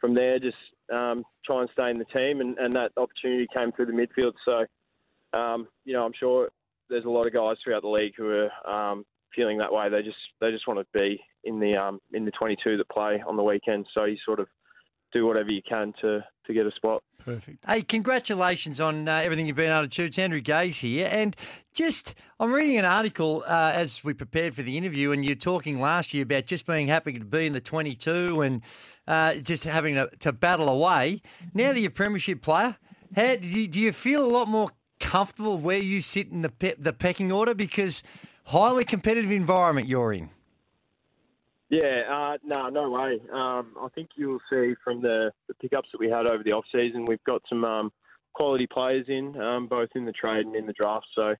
from there just um, try and stay in the team, and, and that opportunity came through the midfield. So um, you know, I'm sure there's a lot of guys throughout the league who are um, feeling that way. They just they just want to be in the um, in the 22 that play on the weekend. So you sort of do whatever you can to to get a spot. Perfect. Hey, congratulations on uh, everything you've been able to achieve. It's Andrew Gaze here. And just, I'm reading an article uh, as we prepared for the interview, and you're talking last year about just being happy to be in the 22 and uh, just having to, to battle away. Now that you're premiership player, how, do, you, do you feel a lot more comfortable where you sit in the, pe- the pecking order? Because highly competitive environment you're in. Yeah, uh, no, no way. Um, I think you'll see from the, the pickups that we had over the off season, we've got some um, quality players in, um, both in the trade and in the draft. So,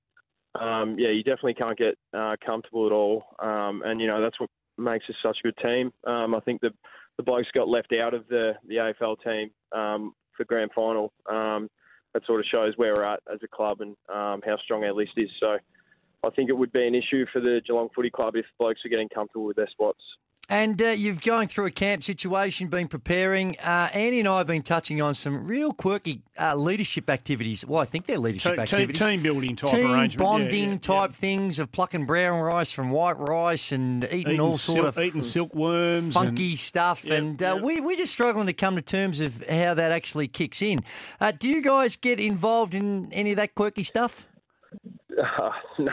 um, yeah, you definitely can't get uh, comfortable at all. Um, and you know that's what makes us such a good team. Um, I think the the blokes got left out of the the AFL team um, for grand final. Um, that sort of shows where we're at as a club and um, how strong our list is. So. I think it would be an issue for the Geelong Footy Club if blokes are getting comfortable with their spots. And uh, you've going through a camp situation, been preparing. Uh, Andy and I have been touching on some real quirky uh, leadership activities. Well, I think they're leadership Team, team, activities. team building type Team arrangement. Yeah, bonding yeah, type things of plucking brown rice from white rice and eating, Eating all sil- sort of eating silkworms funky and- stuff. Yep, and uh, yep. we, we're just struggling to come to terms of how that actually kicks in. Uh, do you guys get involved in any of that quirky stuff? Uh, no,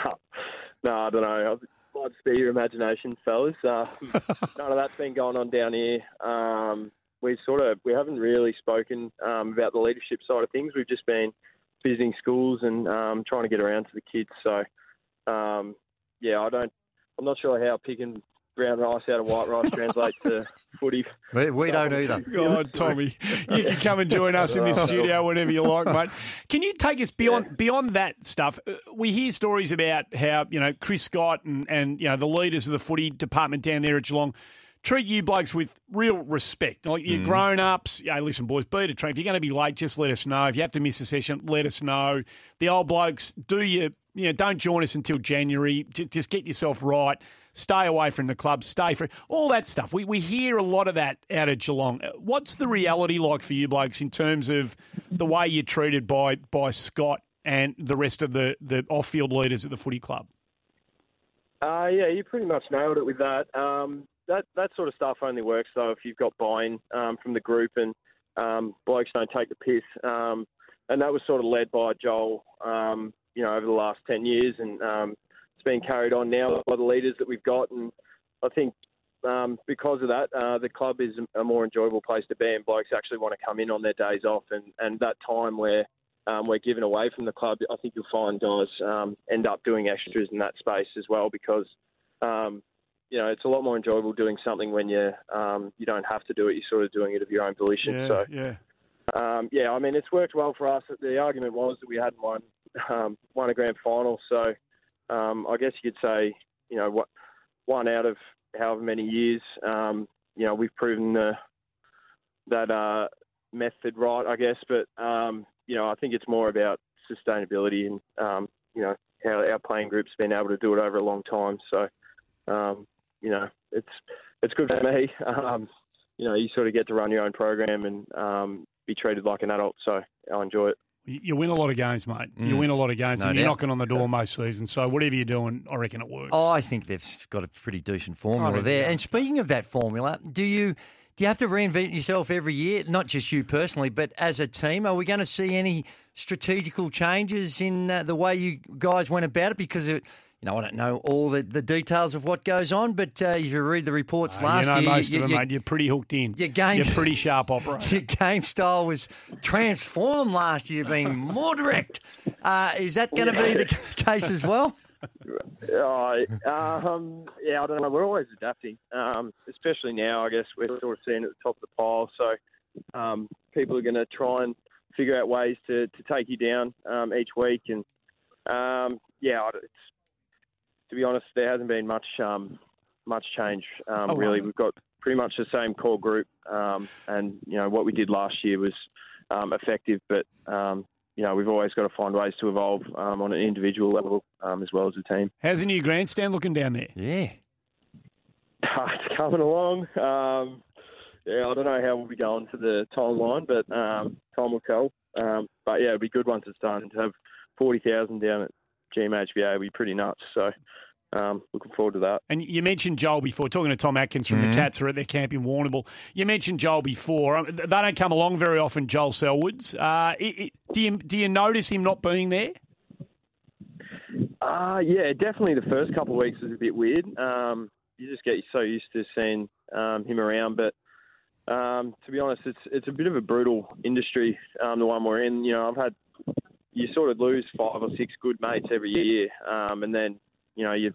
no, I don't know. Might be your imagination, fellas. Uh, none of that's been going on down here. Um, we sort of we haven't really spoken um, about the leadership side of things. We've just been visiting schools and um, trying to get around to the kids. So, um, yeah, I don't. I'm not sure how picking brown rice out of white rice translates to footy. We, we don't either. God, Tommy, you can come and join us in this studio whenever you like, mate. Can you take us beyond beyond that stuff? Uh, We hear stories about how you know Chris Scott and and you know the leaders of the footy department down there at Geelong treat you blokes with real respect. Like you're grown ups. Hey, listen, boys, beat a train. If you're going to be late, just let us know. If you have to miss a session, let us know. The old blokes, do you you know don't join us until January. Just, just get yourself right. Stay away from the club. Stay free. All that stuff. We we hear a lot of that out of Geelong. Uh, What's the reality like for you blokes in terms of the way you're treated by by Scott and the rest of the the off field leaders at the footy club? Uh, yeah, you pretty much nailed it with that. Um, that that sort of stuff only works though if you've got buy-in um, from the group and um, blokes don't take the piss. Um, and that was sort of led by Joel, um, you know, over the last ten years, and um, been carried on now by the leaders that we've got. And I think um, because of that, uh, the club is a more enjoyable place to be, and blokes actually want to come in on their days off, and, and that time where um, we're given away from the club, I think you'll find guys um, end up doing extras in that space as well because um, you know it's a lot more enjoyable doing something when you um, you don't have to do it. You're sort of doing it of your own volition. Yeah, so yeah. um, yeah, I mean it's worked well for us. The argument was that we hadn't won um, won a grand final, so um, I guess you could say you know what one out of however many years. Um, you know we've proven the, that uh, method right, I guess. But um, you know I think it's more about sustainability and um, you know how our playing group's been able to do it over a long time. So um, you know it's it's good for me. Um, you know you sort of get to run your own program and be treated like an adult. So I enjoy it. You you win a lot of games, mate. You Mm. win a lot of games, No and you're doubt. knocking on the door most seasons. So whatever you're doing, I reckon it works. Oh, I think they've got a pretty decent formula there. And speaking of that formula, do you do you have to reinvent yourself every year? Not just you personally, but as a team. Are we going to see any strategical changes in uh, the way you guys went about it? Because it, you know, I don't know all the, the details of what goes on, but uh, if you read the reports Uh, last you know year, most you, of them, you- mate. You're pretty hooked in. your game, You're pretty sharp operator. your game style was transformed last year, being more direct. Uh, is that going to be the case as well? Uh, um, yeah, I don't know. We're always adapting, um, especially now. I guess we're sort of seeing at the top of the pile. So um, people are going to try and figure out ways to, to take you down um, each week. And um, yeah, it's, to be honest, there hasn't been much um, much change. Um, Oh, really, wow. we've got pretty much the same core group, um, and you know what we did last year was um, effective, but um, you know we've always got to find ways to evolve um, on an individual level um, as well as a team. How's the new grandstand looking down there? Yeah. it's coming along. Um, yeah, I don't know how we'll be going to the timeline, but um, time will tell. Um, but yeah, it'll be good once it's done. To have forty thousand down at GMHBA will be pretty nuts. So um, looking forward to that. And you mentioned Joel before, talking to Tom Atkins from Mhm. the Cats who are at their camp in Warrnambool. You mentioned Joel before. Um, They don't come along very often, Joel Selwoods. Uh, i i do, you, do you notice him not being there? Uh, yeah, definitely the first couple of weeks was a bit weird. Um, you just get so used to seeing um, him around, but um, to be honest, it's it's a bit of a brutal industry, um, the one we're in. You know, I've had you sort of lose five or six good mates every year, um, and then you know you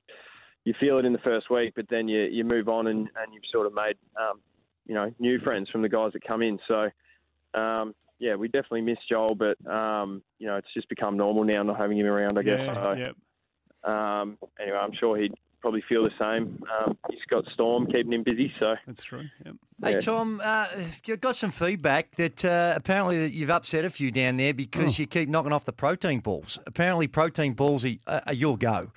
you feel it in the first week, but then you you move on and, and you've sort of made um, you know new friends from the guys that come in. So um, yeah, we definitely miss Joel, but um, you know it's just become normal now not having him around. I guess. Yeah, so, yeah. um, anyway, I'm sure he'd probably feel the same. Um, he's got Storm keeping him busy, so that's true. Yep. Hey Yeah. Tom, uh, you've got some feedback that uh, apparently that you've upset a few down there because Oh. you keep knocking off the protein balls. Apparently, protein balls are, are your go.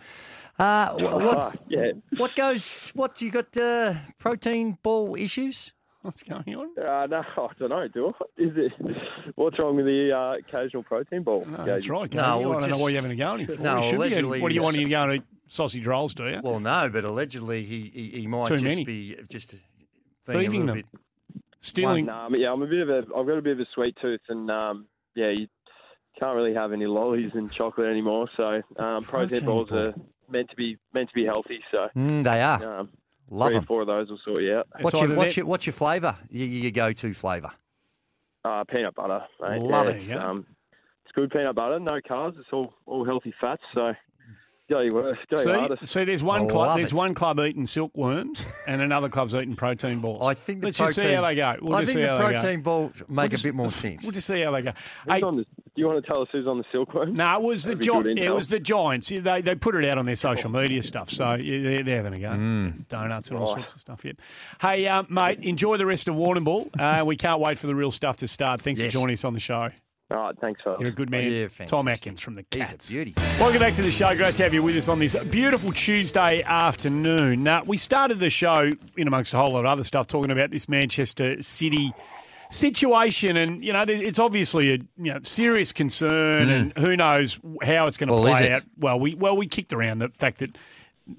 Uh, wh- Ah, what, yeah. what goes? What you got? Uh, protein ball issues? What's going on? Uh, no, I don't know. Do I? Is it? What's wrong with the uh, occasional protein ball? No, that's right. No, No, I don't know just- why you're having a go at him for. No, You should be allegedly what do you he's- want him to go and eat sausage rolls, do you? Well, no, but allegedly he he, he might Too just many. be just being a Thieving them. bit- Stealing. No, um, yeah, I'm a bit of a. I've got a bit of a sweet tooth, and um, yeah, you can't really have any lollies and chocolate anymore. So um, protein, Protein balls ball. are meant to be meant to be healthy. So Mm, they are. um, Love three or them. four of those will sort you out. What's your what's your what's your flavour? Your, your go to flavour? Uh, peanut butter. Mate. Love yeah, it. Yeah. um, it's good peanut butter, no carbs. It's all all healthy fats. So go your worst, go your See, hardest. see, there's one I club. love There's it. one club eating silkworms, and another club's eating protein balls. I think the Let's protein, just see how they go. We'll I just think see the how protein balls make just- a bit more sense. We'll just see how they go. Hey, the, do you want to tell us who's on the silkworm? no, it was the That'd be Gi- good it was the Giants. Yeah, They they put it out on their social media stuff, so yeah, they're, they're having a go. Mm. Donuts and all Right. sorts of stuff. Yeah. Hey, uh, mate, enjoy the rest of Warrnambool. Uh, we can't wait for the real stuff to start. Thanks Yes. for joining us on the show. All right, thanks, fellas. You're a good man. Yeah, Tom. Atkins from the He's Cats. a beauty. Welcome back to the show. Great to have you with us on this beautiful Tuesday afternoon. Now, we started the show, in amongst a whole lot of other stuff, talking about this Manchester City situation, and you know, it's obviously a you know serious concern, and who knows how it's going to Mm. Well, play out. Well, we well we kicked around the fact that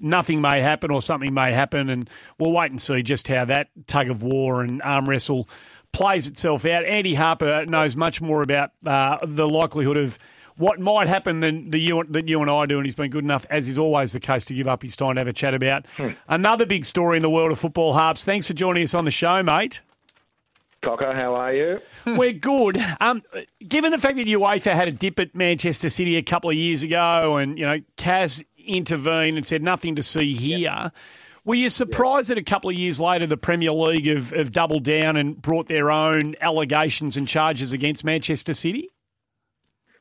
nothing may happen or something may happen, and we'll wait and see just how that tug of war and arm wrestle plays itself out. Andy Harper knows much more about uh, the likelihood of what might happen than the you, that you and I do, and he's been good enough, as is always the case, to give up his time to have a chat about. Hmm. Another big story in the world of football, Harps. Thanks for joining us on the show, mate. Cocker, how are you? We're good. Um, given the fact that UEFA had a dip at Manchester City a couple of years ago, and you know CAS intervened and said nothing to see here. Were you surprised that a couple of years later the Premier League have, have doubled down and brought their own allegations and charges against Manchester City?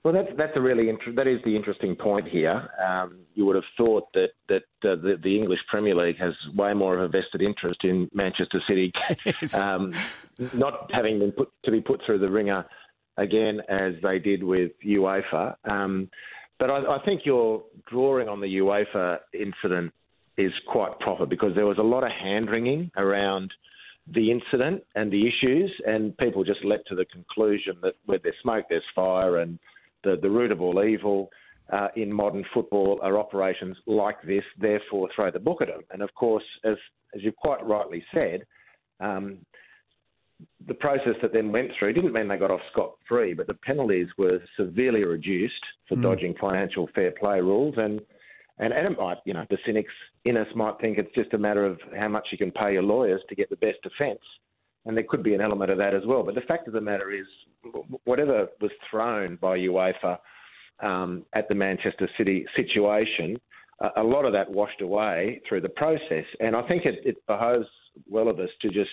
Well, that's that's a really inter- that is the interesting point here. Um, you would have thought that that uh, the, the English Premier League has way more of a vested interest in Manchester City, um, not having been put to be put through the ringer again as they did with UEFA. Um, but I, I think your drawing on the UEFA incident is quite proper because there was a lot of hand wringing around the incident and the issues, and people just leapt to the conclusion that where there's smoke, there's fire, and the, the root of all evil uh, in modern football are operations like this, therefore throw the book at them. And of course, as, as you've quite rightly said, um, the process that then went through didn't mean they got off scot free, but the penalties were severely reduced for Mm. dodging financial fair play rules. And, and, and it might, you know, the cynics in us might think it's just a matter of how much you can pay your lawyers to get the best defence. And there could be an element of that as well. But the fact of the matter is, whatever was thrown by UEFA um, at the Manchester City situation, a, a lot of that washed away through the process. And I think it, it behoves well of us to just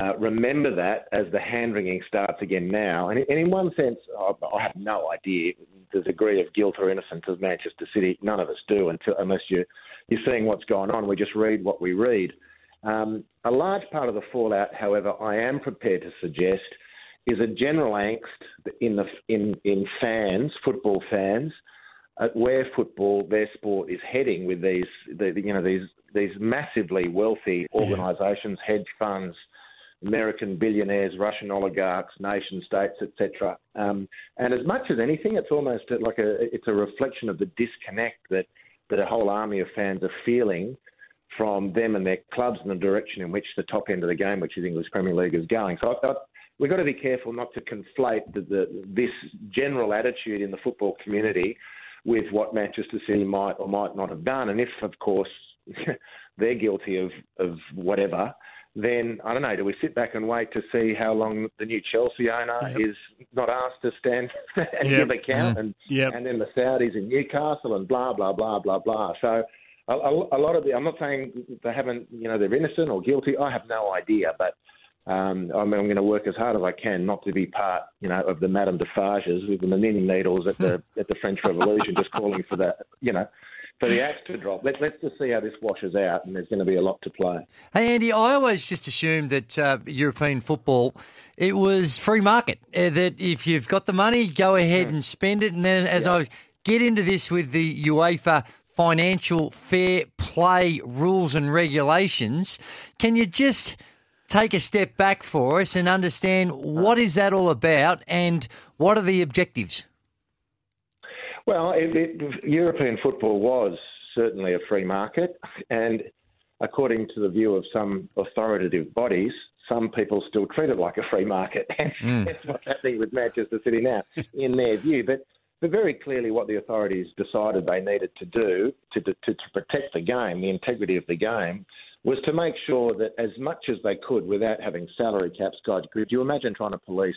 uh, remember that as the hand wringing starts again now. And, in one sense, I, I have no idea the degree of guilt or innocence of Manchester City. None of us do until unless you you're seeing what's going on. We just read what we read. Um, a large part of the fallout, however, I am prepared to suggest is a general angst in the in in fans, football fans, at where football, their sport, is heading with these the, you know these these massively wealthy organisations, hedge funds, American billionaires, Russian oligarchs, nation states, etc. Um, and as much as anything, it's almost like a it's a reflection of the disconnect that that a whole army of fans are feeling from them and their clubs and the direction in which the top end of the game, which is English Premier League, is going. So I, I, we've got to be careful not to conflate the, the, this general attitude in the football community with what Manchester City might or might not have done. And if, of course, they're guilty of, of whatever, then I don't know. Do we sit back and wait to see how long the new Chelsea owner is not asked to stand and Yep. give account, Mm. and Yep. and then the Saudis in Newcastle and blah blah blah blah blah. So a, a, a lot of the I'm not saying they haven't, you know, they're innocent or guilty. I have no idea, but um, I'm, I'm going to work as hard as I can not to be part, you know, of the Madame Defarges with the knitting needles at the at the French Revolution, just calling for that, you know, for the axe to drop. Let, let's just see how this washes out, and there's going to be a lot to play. Hey, Andy, I always just assumed that uh, European football, it was free market. Uh, that if you've got the money, go ahead and spend it. And then as I get into this with the UEFA financial fair play rules and regulations, can you just take a step back for us and understand what is that all about and what are the objectives? Well, it, it, European football was certainly a free market, and according to the view of some authoritative bodies, some people still treat it like a free market. And that's mm. what's happening with Manchester City now, in their view. But, but very clearly, what the authorities decided they needed to do to, to, to protect the game, the integrity of the game, was to make sure that as much as they could, without having salary caps, God, could you imagine trying to police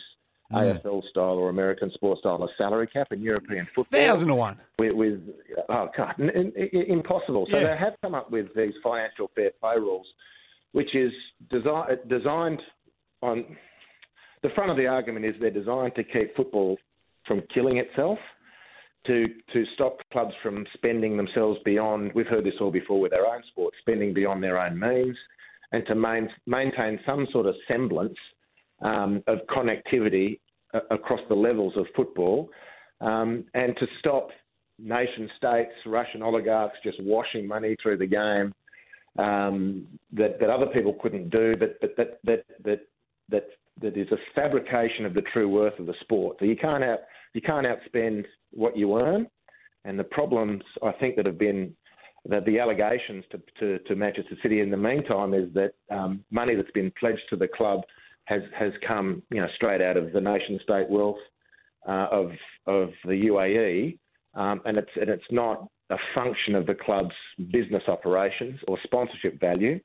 Mm. AFL style or American sports style a salary cap in European football? Thousand to one. with, with oh god, n- n- impossible. So Yeah. they have come up with these financial fair play rules, which is desi- designed on the front of the argument is they're designed to keep football from killing itself, to to stop clubs from spending themselves beyond. We've heard this all before with our own sport, spending beyond their own means, and to main, maintain some sort of semblance um, of connectivity across the levels of football, um, and to stop nation states, Russian oligarchs just washing money through the game um, that, that other people couldn't do, but, but that, that, that, that, that is a fabrication of the true worth of the sport. So you can't out, you can't outspend what you earn, and the problems I think that have been that the allegations to, to, to Manchester City in the meantime is that um, money that's been pledged to the club has has come you know straight out of the nation state wealth uh, of of the UAE, um, and it's and it's not a function of the club's business operations or sponsorship value.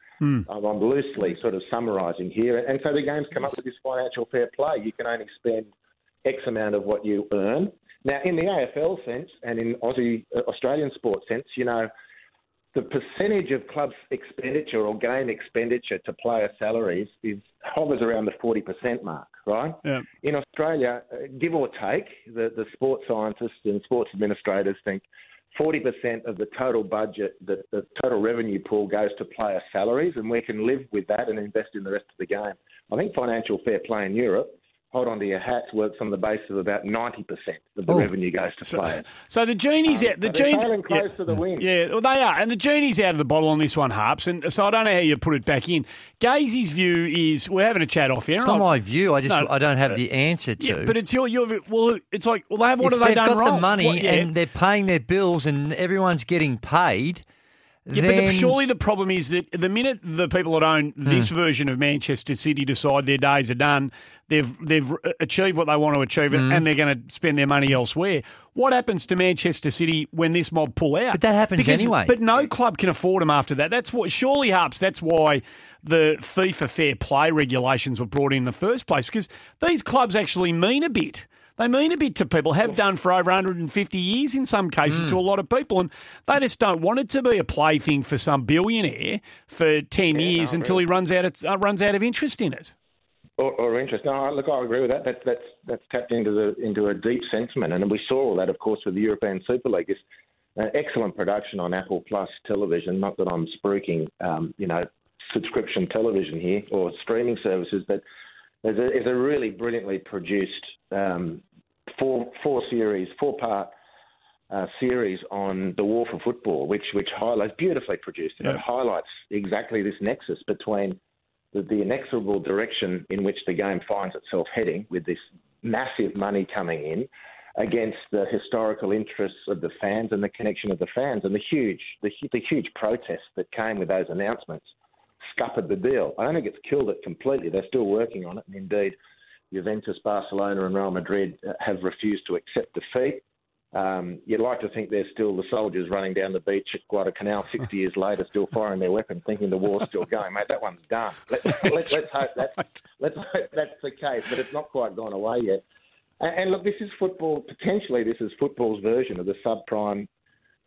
Um, I'm loosely sort of summarising here, and so the game's come up with this financial fair play. You can only spend X amount of what you earn. Now, in the AFL sense and in Aussie uh, Australian sports sense, you know, the percentage of clubs' expenditure or game expenditure to player salaries is hovers around the 40% mark, right? Yeah. In Australia, uh, give or take, the, the sports scientists and sports administrators think 40% of the total budget, the, the total revenue pool goes to player salaries, and we can live with that and invest in the rest of the game. I think financial fair play in Europe, hold on to your hats, works on the basis of about 90% of the Oh. revenue goes to players. So the genie's um, out. The but they're genie, sailing close yeah, to the wind. Yeah, well, they are, and the genie's out of the bottle on this one, Harps. And so I don't know how you put it back in. Gazy's view is we're having a chat off here. It's not I- my view. I just No, I don't have the uh, answer to. Yeah, but it's your your view. Well, it's like well, they have what if have they they've done got wrong? the money What- yeah. and they're paying their bills and everyone's getting paid, Yeah, then but the, surely the problem is that the minute the people that own this Hmm. version of Manchester City decide their days are done, they've they've achieved what they want to achieve, Hmm. and they're going to spend their money elsewhere. What happens to Manchester City when this mob pull out? But that happens Because- anyway. But no club can afford them after that. That's what surely Harps. That's why the FIFA fair play regulations were brought in, in the first place because these clubs actually mean a bit. They mean a bit to people, have done for over 150 years in some cases Hmm. to a lot of people. And they just don't want it to be a plaything for some billionaire for 10 years no, until he runs out, of, uh, runs out of interest in it. or, or interest. No, look, I agree with that. That's that's that's tapped into the into a deep sentiment, and we saw all that, of course, with the European Super League. It's an excellent production on Apple Plus television. Not that I'm spruiking, um, you know, subscription television here or streaming services, but there's a, there's a really brilliantly produced um, four four series, four part. Uh, series on the war for football, which which highlights beautifully produced, and it highlights exactly this nexus between the, the inexorable direction in which the game finds itself heading, with this massive money coming in, against the historical interests of the fans and the connection of the fans, and the huge the, the huge protests that came with those announcements scuppered the deal. I don't think it's killed it completely. They're still working on it, and indeed, Juventus, Barcelona, and Real Madrid have refused to accept defeat. Um, you'd like to think they're still the soldiers running down the beach at Guadalcanal 60 years later, still firing their weapon, thinking the war's still going. Mate, that one's done. Let's, let's, let's hope that's, let's hope that's the case, but it's not quite gone away yet. And, and look, this is football. Potentially, this is football's version of the subprime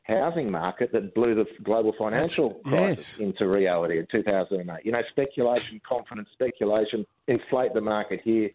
housing market that blew the global financial crisis into reality in 2008. You know, speculation, confidence, speculation, inflate the market here,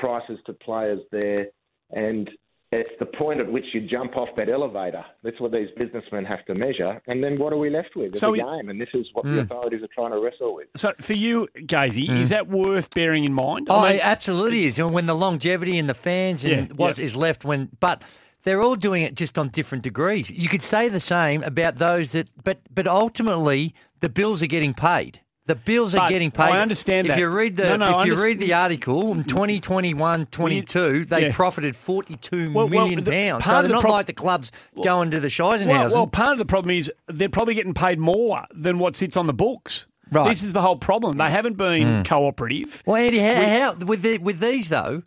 prices to players there, and it's the point at which you jump off that elevator. That's what these businessmen have to measure. And then what are we left with? So So we- game, and this is what Hmm. the authorities are trying to wrestle with. So for you, Gazy, Mm. is that worth bearing in mind? Oh, I mean, absolutely is. And when the longevity and the fans and Yeah, what is yeah. left when, but they're all doing it just on different degrees. You could say the same about those that, but but ultimately the bills are getting paid. The bills are But getting paid. I understand if that. you read the No, no, I if you underst- read the article in 2021 22 they yeah. profited forty two million Well, well, the- pounds. part So of they're the not prob- like the clubs going to the Scheisenhausen. Well, well, part of the problem is they're probably getting paid more than what sits on the books. Right. This is the whole problem. They haven't been Mm. cooperative. Well, Andy, how, how with the, with these though?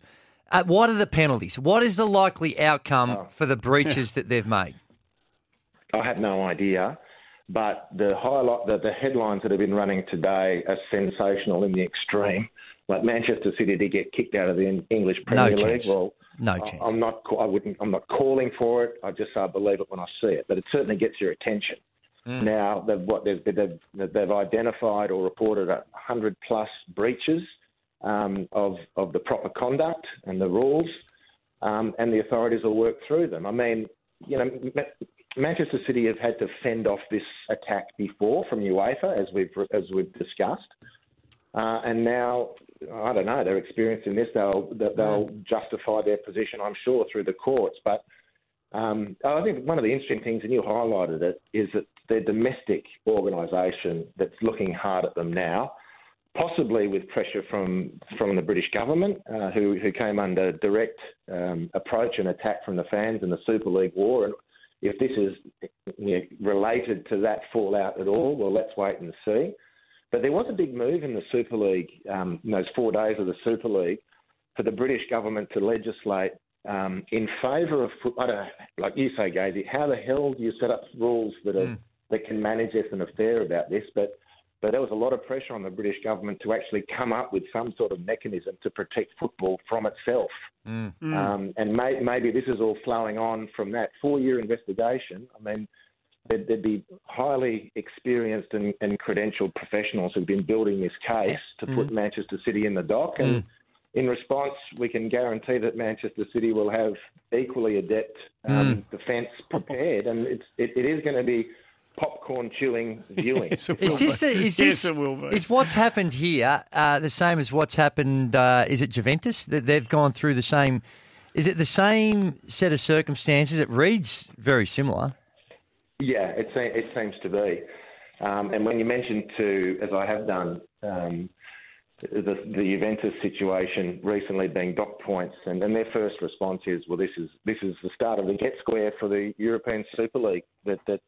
Uh, what are the penalties? What is the likely outcome Oh. for the breaches that they've made? I have no idea, but the highlight, the, the headlines that have been running today are sensational in the extreme. Like Manchester City to get kicked out of the En- English No Premier League. chance. Well, No I- chance. I'm not. I wouldn't. I'm not calling for it. I just I believe it when I see it. But it certainly gets your attention. Mm. Now, they've, what they've, they've, they've identified or reported a hundred plus breaches um, of of the proper conduct and the rules, um, and the authorities will work through them. I mean, you know, Manchester City have had to fend off this attack before from UEFA, as we've as we've discussed. Uh, and now, I don't know, they're experiencing this. They'll they'll justify their position, I'm sure, through the courts. But um, I think one of the interesting things, and you highlighted it, is that their domestic organisation that's looking hard at them now, possibly with pressure from from the British government, uh, who who came under direct um, approach and attack from the fans in the Super League war, and If this is you know, related to that fallout at all, well, let's wait and see. But there was a big move in the Super League, um, in those four days of the Super League, for the British government to legislate um, in favour of, I don't know, like you say, Gazy, how the hell do you set up rules that are, that can manage this and are fair about this? But but there was a lot of pressure on the British government to actually come up with some sort of mechanism to protect football from itself. Mm. Mm. Um, and may, maybe this is all flowing on from that. Four-year investigation. I mean, there'd, there'd be highly experienced and, and credentialed professionals who've been building this case to mm. put Manchester City in the dock. And in response, we can guarantee that Manchester City will have equally adept um, defence prepared, and it's, it, it is going to be popcorn chewing viewing. Yes, it Is will this be. the, is yes, it will be. is what's happened here uh, the same as what's happened? Uh, is it Juventus that they've gone through the same? Is it the same set of circumstances? It reads very similar. Yeah, it, se- it seems to be. Um, and when you mentioned to, as I have done, um, the, the Juventus situation recently being dock points, and, and their first response is, well, this is this is the start of the get square for the European Super League that that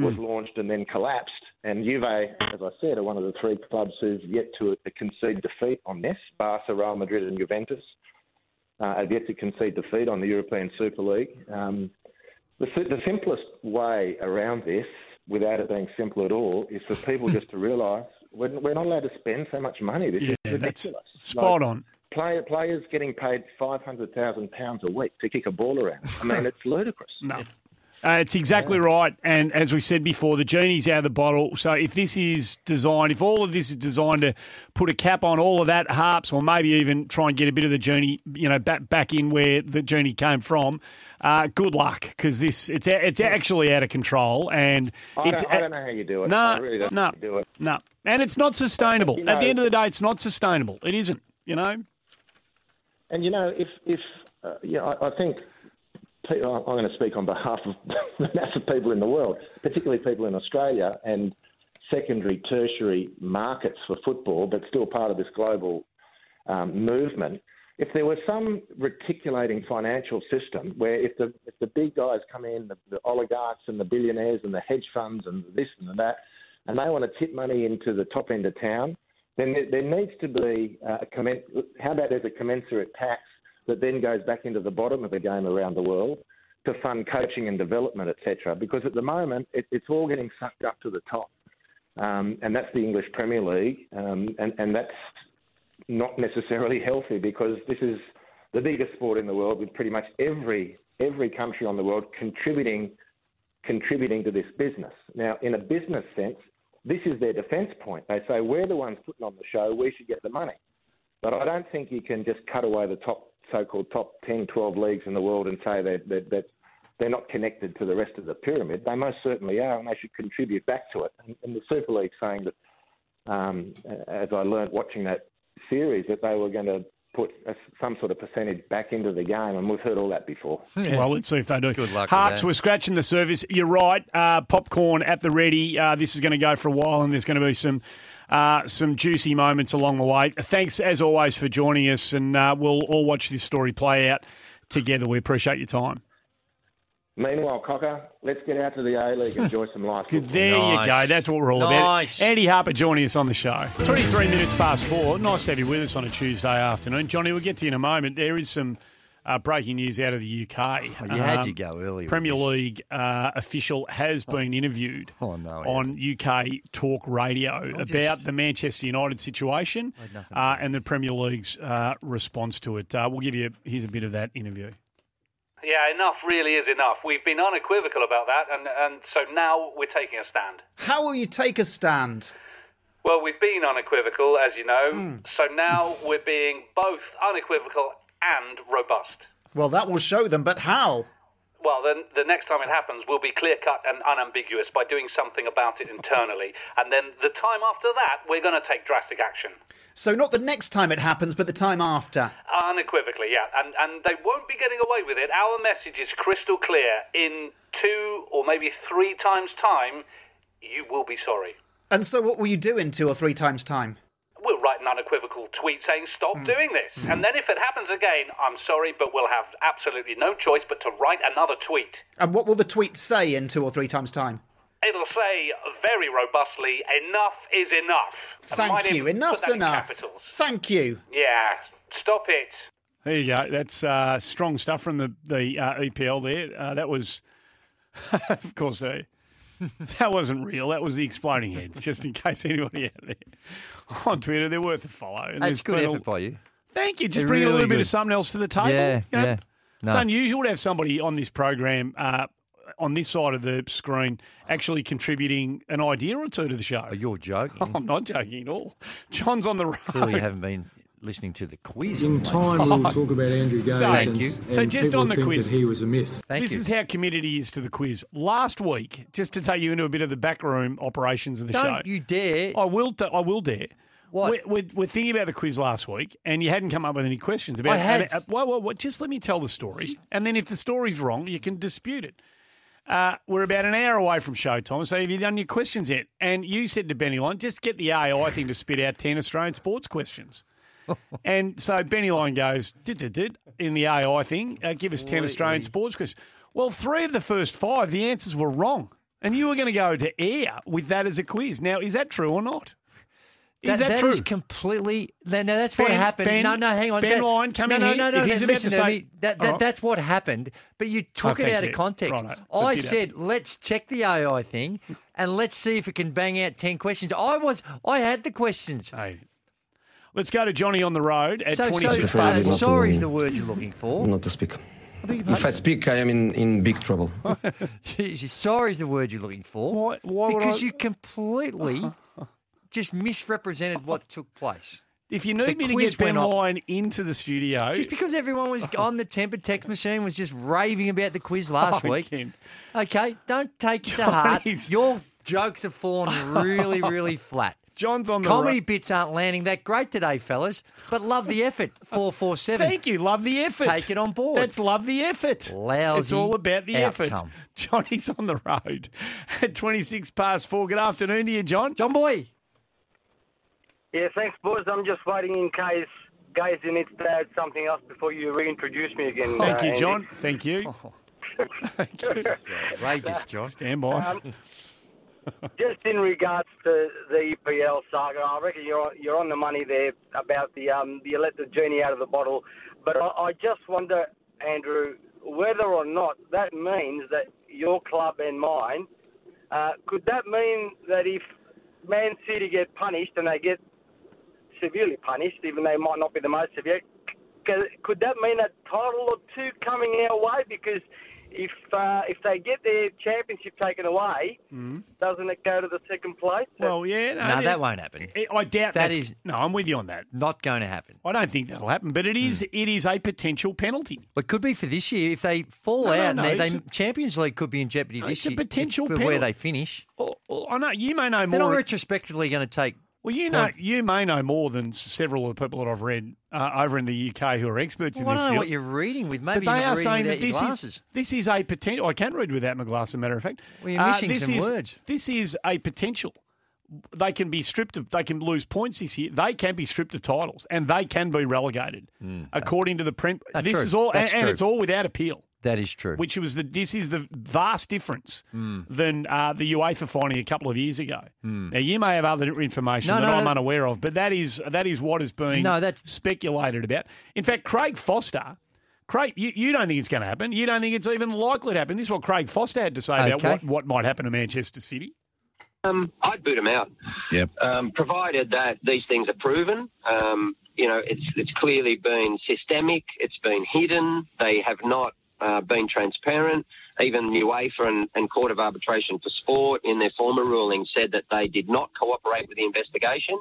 was launched and then collapsed. And Juve, as I said, are one of the three clubs who've yet to concede defeat on this. Barca, Real Madrid, and Juventus uh, have yet to concede defeat on the European Super League. Um, the, the simplest way around this, without it being simple at all, is for people just to realise we're, we're not allowed to spend so much money. This Yeah, is that's ridiculous. spot Like, on. Player, players getting paid five hundred thousand pounds a week to kick a ball around. I mean, it's ludicrous. No. Uh, it's exactly right. And as we said before, the genie's out of the bottle. So if this is designed, if all of this is designed to put a cap on all of that harps, or maybe even try and get a bit of the journey, you know, back back in where the journey came from, uh, good luck because this it's it's actually out of control and I it's don't, I don't know how you do it. No, I really don't no. how do it. no, and it's not sustainable. You At the end of the day, it's not sustainable. It isn't. You know. And you know, if if uh, yeah, I, I think I'm going to speak on behalf of the mass of people in the world, particularly people in Australia and secondary, tertiary markets for football, but still part of this global um, movement. If there was some reticulating financial system where if the if the big guys come in, the, the oligarchs and the billionaires and the hedge funds and this and that, and they want to tip money into the top end of town, then there, there needs to be a commen- how about there's a commensurate tax that then goes back into the bottom of the game around the world to fund coaching and development, etc. Because at the moment it, it's all getting sucked up to the top, um, and that's the English Premier League, um, and and that's not necessarily healthy because this is the biggest sport in the world with pretty much every every country on the world contributing contributing to this business. Now, in a business sense, this is their defence point. They say we're the ones putting on the show, we should get the money. But I don't think you can just cut away the top so-called top 10, 12 leagues in the world and say that that, that they're not connected to the rest of the pyramid. They most certainly are, and they should contribute back to it. And, and the Super League saying that, um, as I learned watching that series, that they were going to put a, some sort of percentage back into the game, and we've heard all that before. Well, let's see if they do. Good luck with Harps, that. we're scratching the surface. You're right. Uh, popcorn at the ready. Uh, this is going to go for a while, and there's going to be some uh, some juicy moments along the way. Thanks, as always, for joining us, and uh, we'll all watch this story play out together. We appreciate your time. Meanwhile, Cocker, let's get out to the A League and enjoy some life. football. There you go. That's what we're all Nice. about. Andy Harper joining us on the show. 23 minutes past four. Nice to have you with us on a Tuesday afternoon. Johnny, we'll get to you in a moment. There is some uh, breaking news out of the UK. Oh, you had Um, to go earlier. Premier. League uh, official has been interviewed Oh, no, he on UK Talk Radio just- about the Manchester United situation uh, and the Premier League's uh, response to it. Uh, we'll give you here's a bit of that interview. Yeah, enough really is enough. We've been unequivocal about that, and, and so now we're taking a stand. How will you take a stand? Well, we've been unequivocal, as you know, so now we're being both unequivocal and robust. Well, that will show them, but how? Well, then the next time it happens, we'll be clear cut and unambiguous by doing something about it internally. And then the time after that, we're going to take drastic action. So, not the next time it happens, but the time after. Unequivocally, yeah. And, and they won't be getting away with it. Our message is crystal clear. In two or maybe three times' time, you will be sorry. And so, what will you do in two or three times' time? We'll write an unequivocal tweet saying, stop Hmm. doing this. And then if it happens again, I'm sorry, but we'll have absolutely no choice but to write another tweet. And what will the tweet say in two or three times' time? It'll say very robustly, enough is enough. Thank might you. even put Enough's enough. Thank you. Yeah, stop it. There you go. That's uh, strong stuff from the the uh, EPL there. Uh, that was, of course, uh, that wasn't real. That was the exploding heads. Just in case anybody out there on Twitter, they're worth a follow. And That's good been a- effort by you. Thank you. Just They're bring a really little bit of something else to the table. Yeah, you know? yeah. It's unusual to have somebody on this program. Uh, on this side of the screen, actually contributing an idea or two to the show. You're joking. I'm not joking at all. John's on the road. Clearly, you haven't been listening to the quiz. In time, we'll talk about Andrew Gaze. So- and, Thank you. So and just on the think quiz. that he was a myth. Thank this you. is how committed he is to the quiz. Last week, just to take you into a bit of the backroom operations of the Don't show. you dare. I will. I will dare. What? We're, we're, we're thinking about the quiz last week, and you hadn't come up with any questions about. I had. and, uh, well, well, well, just let me tell the story, and then if the story's wrong, you can dispute it. Uh, we're about an hour away from showtime, so have you done your questions yet? And you said to Benny Lyon, just get the AI thing to spit out ten Australian sports questions. and so Benny Lyon goes, did, did, did, in the AI thing, uh, give us 10 Australian sports questions. Well, three of the first five, the answers were wrong. And you were going to go to air with that as a quiz. Now, is that true or not? Is that, that true? is completely. No, no, that's what happened. Ben- no, no, hang on. Ben That- Lyon, come no, in no, here. No, no, If he's no. about Listen to to say- me. That, that, right. That's what happened. But you took Oh, it out you. of context. Righto. So I did said, let's check the AI thing and let's see if it can bang out ten questions. I was, I had the questions. Hey, let's go to Johnny on the road at So, 26 so uh, sorry is the word you're looking for. Not to speak. If I speak, I am in, in big trouble. sorry is the word you're looking for. Why, why because I- you completely just misrepresented what took place. If you need me to quiz get Ben went. Lyon into the studio, Just because everyone was on the temper text machine was just raving about the quiz last Oh, week. Ken. Okay, don't take it to heart. Johnny's- Your jokes have fallen really, really flat. John's on the Comedy ro- bits aren't landing that great today, fellas, but love the effort. 447. Thank you. Love the effort. Take it on board. That's love the effort. Lousy It's all about the effort. outcome. Johnny's on the road at 26 past four. Good afternoon to you, John. John Boy. Yeah, thanks, boys. I'm just waiting in case guys you need to add something else before you reintroduce me again. Thank uh, you, Andy. John. Thank you. Outrageous, John. Stand by. Um, just in regards to the EPL saga, I reckon you're you're on the money there about the um the let the genie out of the bottle. But I, I just wonder, Andrew, whether or not that means that your club and mine uh, could that mean that if Man City get punished and they get severely punished, even though it might not be the most severe, could that mean a title or two coming our way? Because if uh, if they get their championship taken away, doesn't it go to the second place? Well, yeah. No, that won't happen. I I doubt that's, No, I'm with you on that. Not going to happen. I don't think that'll happen, but it is it is a potential penalty. It could be for this year. If they fall No, no, out, no, and they, they a- Champions League could be in jeopardy No, this it's a year. potential if, for penalty. where they finish. Well, well, I know you may know They're not more. retrospectively going to take. Well, you know you may know more than several of the people that I've read uh, over in the UK who are experts Well, in I this don't know field. what you're reading with. Maybe but they you're are reading saying that this is this is a potential. I can read without my glasses. As a matter of fact, Well, you're Uh, missing this some is- words. This is a potential. They can be stripped of. They can lose points this year. They can be stripped of titles, and they can be relegated, according to the print. This true. is all, and, and it's all without appeal. That is true. Which was the. This is the vast difference Hmm. than uh, the UEFA finding a couple of years ago. Now you may have other information No, that no, I'm no. unaware of, but that is that is what is being No, that's- speculated about. In fact, Craig Foster. Craig, you, you don't think it's going to happen. You don't think it's even likely to happen. This is what Craig Foster had to say about what, what might happen to Manchester City. Um, I'd boot them out. Yep. Um, provided that these things are proven. Um, you know, it's it's clearly been systemic. It's been hidden. They have not uh, been transparent. Even UEFA and, and Court of Arbitration for Sport, in their former ruling, said that they did not cooperate with the investigation.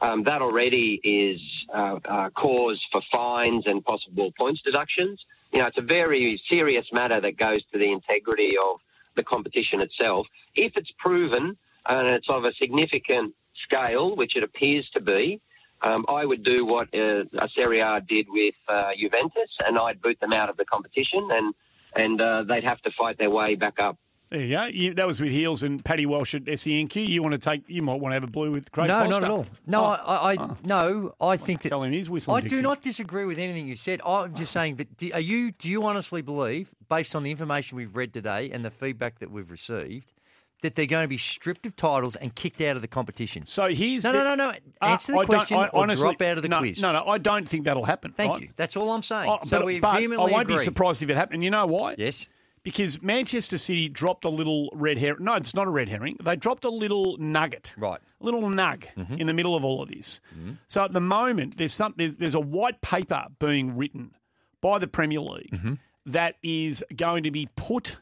Um, that already is uh, uh, cause for fines and possible points deductions. You know, it's a very serious matter that goes to the integrity of the competition itself. If it's proven and it's of a significant scale, which it appears to be, um, I would do what uh, a Serie A did with uh, Juventus, and I'd boot them out of the competition, and and uh, they'd have to fight their way back up There you go. You, that was with Heels and Paddy Walsh at SENQ. You want to take? You might want to have a blue with Craig no, Foster. not at all. No, Oh. I, I, no, I think that. Tell him he's whistling I Dixie. do not disagree with anything you said. I'm just saying that. Do, are you? Do you honestly believe, based on the information we've read today and the feedback that we've received, that they're going to be stripped of titles and kicked out of the competition? So here's no, the- no, no, no. Uh, Answer the I question I honestly- drop out of the no, quiz. No, no, I don't think that'll happen. Thank you. That's all I'm saying. Oh, so but, we but I won't be surprised if it happened. You know why? Yes. Because Manchester City dropped a little red herring. No, it's not a red herring. They dropped a little nugget. Right. A little nug Mm-hmm. in the middle of all of this. So at the moment, there's some there's, there's a white paper being written by the Premier League Mm-hmm. that is going to be put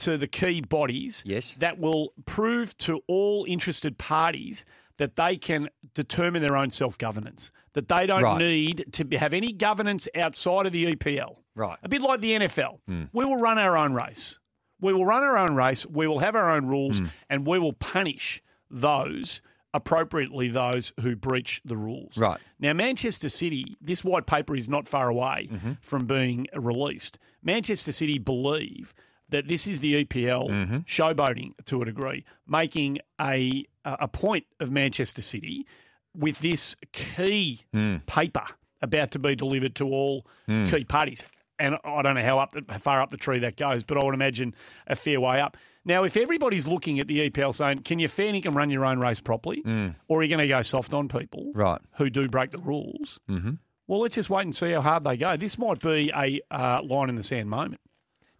to the key bodies. Yes. That will prove to all interested parties that they can determine their own self governance. That they don't Right. need to have any governance outside of the EPL. Right. A bit like the NFL. Hmm. We will run our own race. We will run our own race. We will have our own rules, Hmm. and we will punish those appropriately those who breach the rules. Right. Now, Manchester City, this white paper is not far away Mm-hmm. from being released. Manchester City believe that this is the EPL Mm-hmm. showboating to a degree, making a a point of Manchester City with this key Mm. paper about to be delivered to all Mm. key parties. And I don't know how up the, how far up the tree that goes, but I would imagine a fair way up. Now, if everybody's looking at the EPL saying, "Can you fair and run your own race properly?" or are you going to go soft on people Mm. Right. who do break the rules? Mm-hmm. Well, let's just wait and see how hard they go. This might be a uh, line in the sand moment.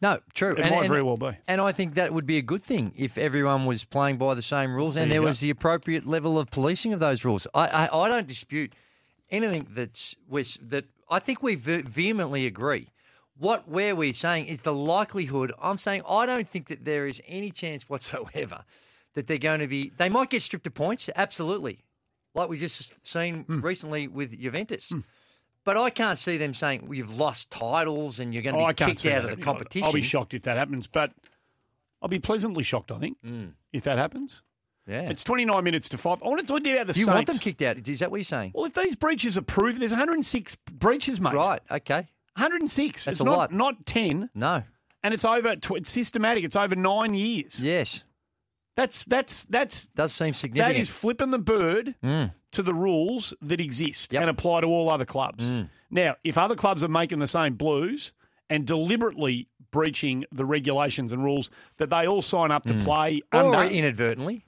No, true. It might very well be. And I think that would be a good thing if everyone was playing by the same rules and There there go. was the appropriate level of policing of those rules. I, I, I don't dispute anything that's was, that I think we ve- vehemently agree. What where we're saying is the likelihood. I'm saying I don't think that there is any chance whatsoever that they're going to be. They might get stripped of points, absolutely, like we just seen Hmm. recently with Juventus. But I can't see them saying well, you've lost titles and you're going to Oh, be can't kicked out of the competition. I'll be shocked if that happens, but I'll be pleasantly shocked. I think if that happens. Yeah. It's 29 minutes to five. I want to talk about the Do you Saints. want them kicked out? Is that what you're saying? Well, if these breaches are proven, there's 106 breaches, mate. Right. Okay. 106. That's it's a not, lot. not 10. No. And it's over. It's systematic. It's over nine years. Yes. That's that's that's Does seem significant. that is flipping the bird Mm. To the rules that exist and apply to all other clubs. Mm. Now, if other clubs are making the same blues and deliberately breaching the regulations and rules that they all sign up to play Mm. or under, inadvertently.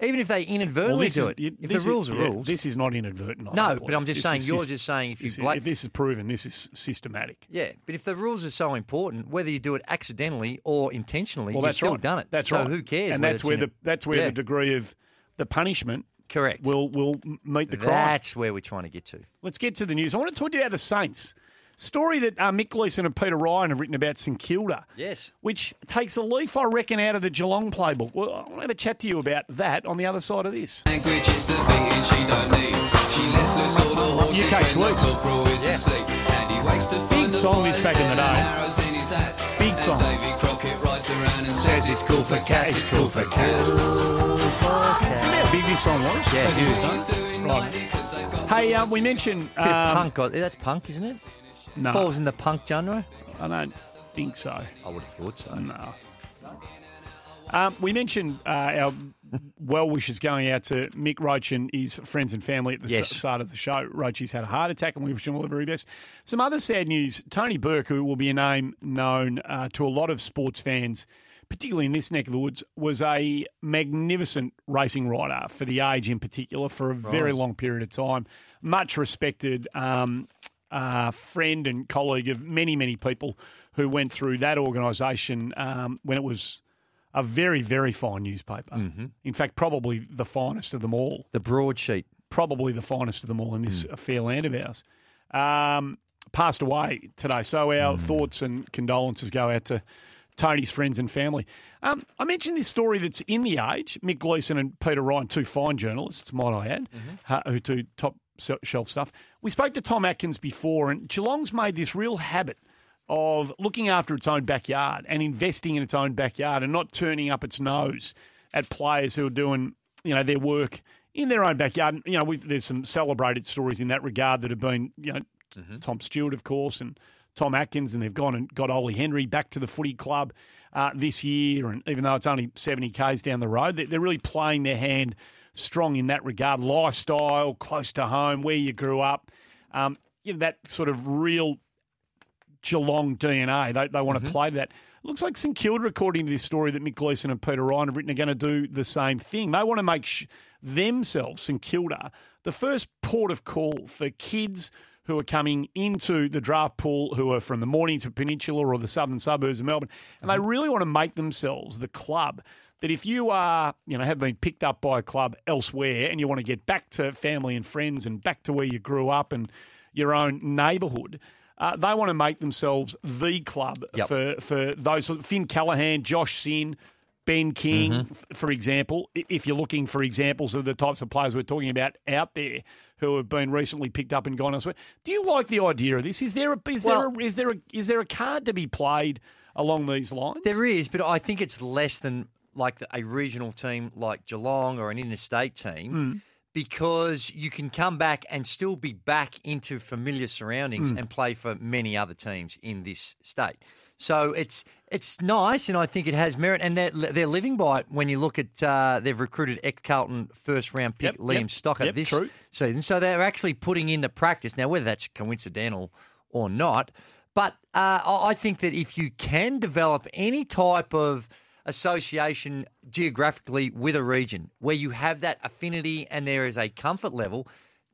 Even if they inadvertently Well, do is- it, you- if the is- rules are yeah, rules. This is not inadvertent. I No, but. I'm just This saying, you're just saying if you this is- bla- if this is proven, this is systematic. Yeah, but if the rules are so important, whether you do it accidentally or intentionally, Well, you've still right. done it. That's right. so right. who cares? And that's where the that's where Yeah. the degree of the punishment correct will will meet the crime. That's where we're trying to get to. Let's get to the news. I want to talk to you about the Saints. Story that uh, Mick Gleeson and Peter Ryan have written about St Kilda. Yes. Which takes a leaf, I reckon, out of the Geelong playbook. Well, I want to have a chat to you about that on the other side of this. Language is the beating she don't need. She lets loose all the horses UK when Squeeze. the corporal is asleep. And he wakes to Big the song this back in the day. in his axe. Big And song. Davy around and says it's cool for cats, it's cool for cats. Remember how big this song was? Yeah, That's huge. Right. Hey, um, we mentioned um, punk. uh, That's punk, isn't it? No. Falls in the punk genre. I don't think so. I would have thought so. No. Um, we mentioned uh, our well wishes going out to Mick Roach and his friends and family at the Yes. start of the show. Roach's had a heart attack, and we wish him all the very best. Some other sad news: Tony Burke, who will be a name known uh, to a lot of sports fans, particularly in this neck of the woods, was a magnificent racing rider for the age, in particular, for a very long period of time. Much respected. Um, uh, friend and colleague of many, many people who went through that organisation um, when it was a very, very fine newspaper. In fact, probably the finest of them all. The broadsheet. Probably the finest of them all in this fair land of ours. Um, passed away today. So our thoughts and condolences go out to Tony's friends and family. Um, I mentioned this story that's in the Age. Mick Gleeson and Peter Ryan, two fine journalists, might I add, uh, who do top shelf stuff. We spoke to Tom Atkins before, and Geelong's made this real habit of looking after its own backyard and investing in its own backyard and not turning up its nose at players who are doing, you know, their work in their own backyard. You know, we've, there's some celebrated stories in that regard that have been, you know, Tom Stewart, of course, and Tom Atkins, and they've gone and got Ollie Henry back to the footy club uh, this year. And even though it's only 70 Ks down the road, they- they're really playing their hand strong in that regard. Lifestyle, close to home, where you grew up. Um, you know, that sort of real Geelong DNA. They, they want to mm-hmm. play that. Looks like St Kilda, according to this story that Mick Gleeson and Peter Ryan have written, are going to do the same thing. They want to make sh- themselves, St Kilda, the first port of call for kids who are coming into the draft pool who are from the Mornington Peninsula or the southern suburbs of Melbourne. And they mm-hmm. really want to make themselves the club that if you are, you know, have been picked up by a club elsewhere and you want to get back to family and friends and back to where you grew up and your own neighbourhood, uh, they want to make themselves the club Yep. for for those. Finn Callaghan, Josh Sinn, Ben King, Mhm. f- for example. If you're looking for examples of the types of players we're talking about out there who have been recently picked up and gone elsewhere, do you like the idea of this? Is there a is Well- there a, is there a is there a card to be played along these lines? There is, but I think it's less than like a regional team like Geelong or an interstate team. Mm. Because you can come back and still be back into familiar surroundings Mm. and play for many other teams in this state. So it's it's nice, and I think it has merit. And they're they're living by it. When you look at uh, they've recruited ex Carlton first round pick Yep, Liam yep, Stocker yep, this true. season, so they're actually putting into practice now. Whether that's coincidental or not, but uh, I I think that if you can develop any type of association geographically with a region where you have that affinity and there is a comfort level,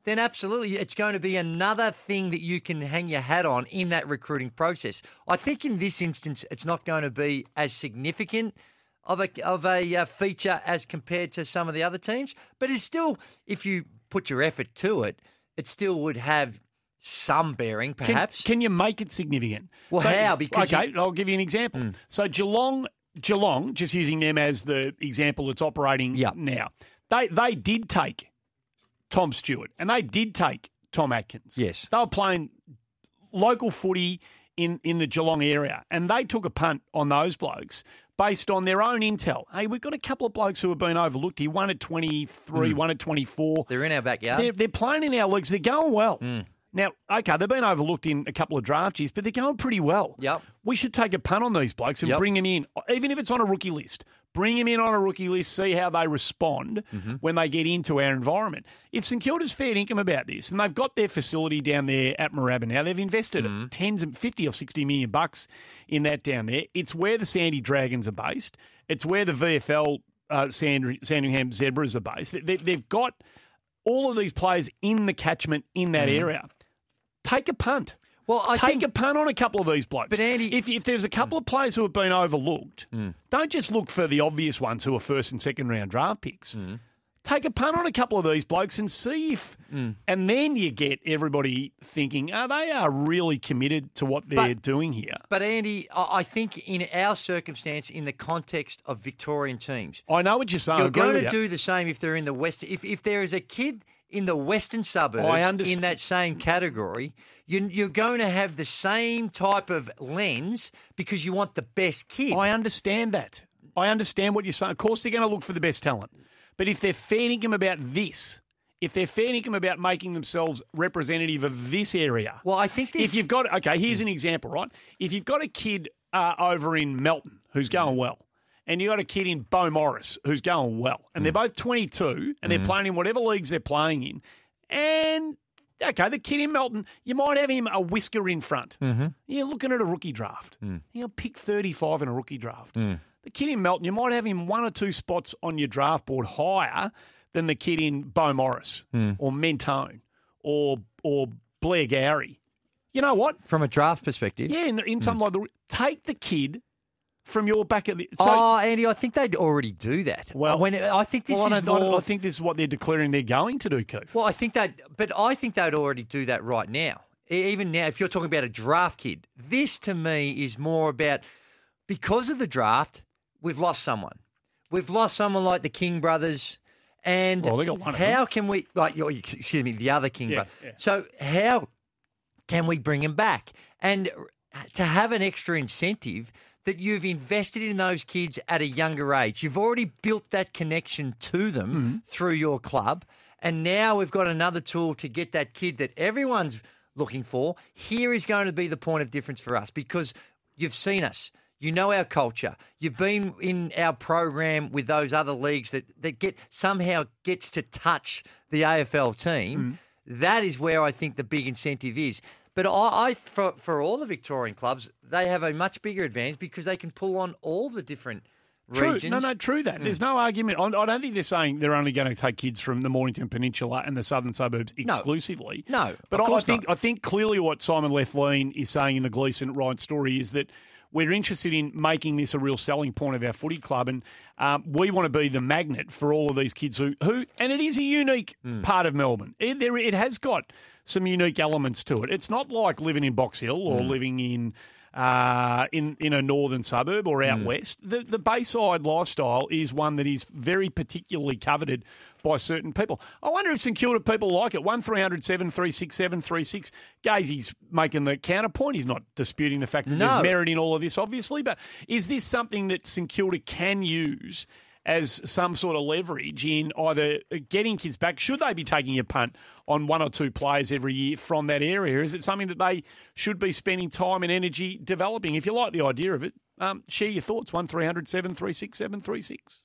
then absolutely it's going to be another thing that you can hang your hat on in that recruiting process. I think in this instance, it's not going to be as significant of a of a uh, feature as compared to some of the other teams, but it's still, if you put your effort to it, it still would have some bearing, perhaps. Can, you make it significant? Well, how? Because okay, you-. I'll give you an example. So Geelong, Geelong, just using them as the example that's operating now, they they did take Tom Stewart and they did take Tom Atkins. Yes, they were playing local footy in in the Geelong area, and they took a punt on those blokes. Based on their own intel, hey, we've got a couple of blokes who have been overlooked. He won at twenty three, Mm. one at twenty four. They're in our backyard. They're, they're playing in our leagues. They're going well. Hmm. Now, okay, they've been overlooked in a couple of draft years, but they're going pretty well. Yep. We should take a punt on these blokes and Yep. bring them in, even if it's on a rookie list. Bring them in on a rookie list, see how they respond Mm-hmm. when they get into our environment. If St Kilda's fair income about this, and they've got their facility down there at Moorabbin now, they've invested Mm-hmm. tens and fifty or sixty million bucks in that down there. It's where the Sandy Dragons are based. It's where the VFL uh, Sand- Sandringham Zebras are based. They, they've got all of these players in the catchment in that Mhm. area. Take a punt. Well, I take think- a punt on a couple of these blokes. But Andy- if, if there's a couple of players who have been overlooked, Mm. don't just look for the obvious ones who are first and second round draft picks. Take a punt on a couple of these blokes and see if, Mm. and then you get everybody thinking, oh, they are really committed to what they're But- doing here. But Andy, I I think in our circumstance, in the context of Victorian teams, I know what you're saying. You're agree going with to you. do the same if they're in the west. If if there is a kid in the western suburbs I in that same category, you, you're going to have the same type of lens because you want the best kid. I understand that. I understand what you're saying. Of course, they're going to look for the best talent. But if they're fair income about this, if they're fair income about making themselves representative of this area, well, I think this. if you've got okay, here's an example, right? If you've got a kid uh, over in Melton who's going well, and you've got a kid in Beaumaris who's going well, and they're both 22 and they're Mhm. playing in whatever leagues they're playing in, and okay, the kid in Melton, you might have him a whisker in front. Mm-hmm. You're looking at a rookie draft. Mm. He'll pick 35 in a rookie draft. Mm. The kid in Melton, you might have him one or two spots on your draft board higher than the kid in Beaumaris Mm. or Mentone or or Blairgowrie. You know what? From a draft perspective, Yeah, in, in something like the take the kid from your back at the. So, oh, Andy, I think they'd already do that. well, when I think this well, is I more. I think this is what they're declaring they're going to do, Keith. Well, I think that, but I think they'd already do that right now. Even now, if you're talking about a draft kid, this to me is more about because of the draft, we've lost someone. We've lost someone like the King brothers. And Well, they got one how can we, like, excuse me, the other King Yeah, brother. yeah. So, how can we bring him back? And to have an extra incentive that you've invested in those kids at a younger age, you've already built that connection to them Mm-hmm. through your club. And now we've got another tool to get that kid that everyone's looking for. Here is going to be the point of difference for us because you've seen us. You know our culture. You've been in our program with those other leagues that, that get somehow gets to touch the AFL team. That is where I think the big incentive is. But I, I for, for all the Victorian clubs, they have a much bigger advantage because they can pull on all the different True. regions. No, no, true that. Mm. There's no argument. I, I don't think they're saying they're only going to take kids from the Mornington Peninsula and the southern suburbs exclusively. No, but of I, I think not. I think clearly what Simon Lethlean is saying in the Gleeson Ryan story is that we're interested in making this a real selling point of our footy club, and um, we want to be the magnet for all of these kids who, who and it is a unique Hmm. part of Melbourne. It, there, it has got some unique elements to it. It's not like living in Box Hill or Hmm. living in uh, in in a northern suburb or out Mm. west. The the Bayside lifestyle is one that is very particularly coveted by certain people. I wonder if St Kilda people like it. One 736 736 Gazy's making the counterpoint. He's not disputing the fact that No. there's merit in all of this, obviously. But is this something that St Kilda can use? As some sort of leverage in either getting kids back, should they be taking a punt on one or two players every year from that area? Is it something that they should be spending time and energy developing? If you like the idea of it, um, share your thoughts. One 736 736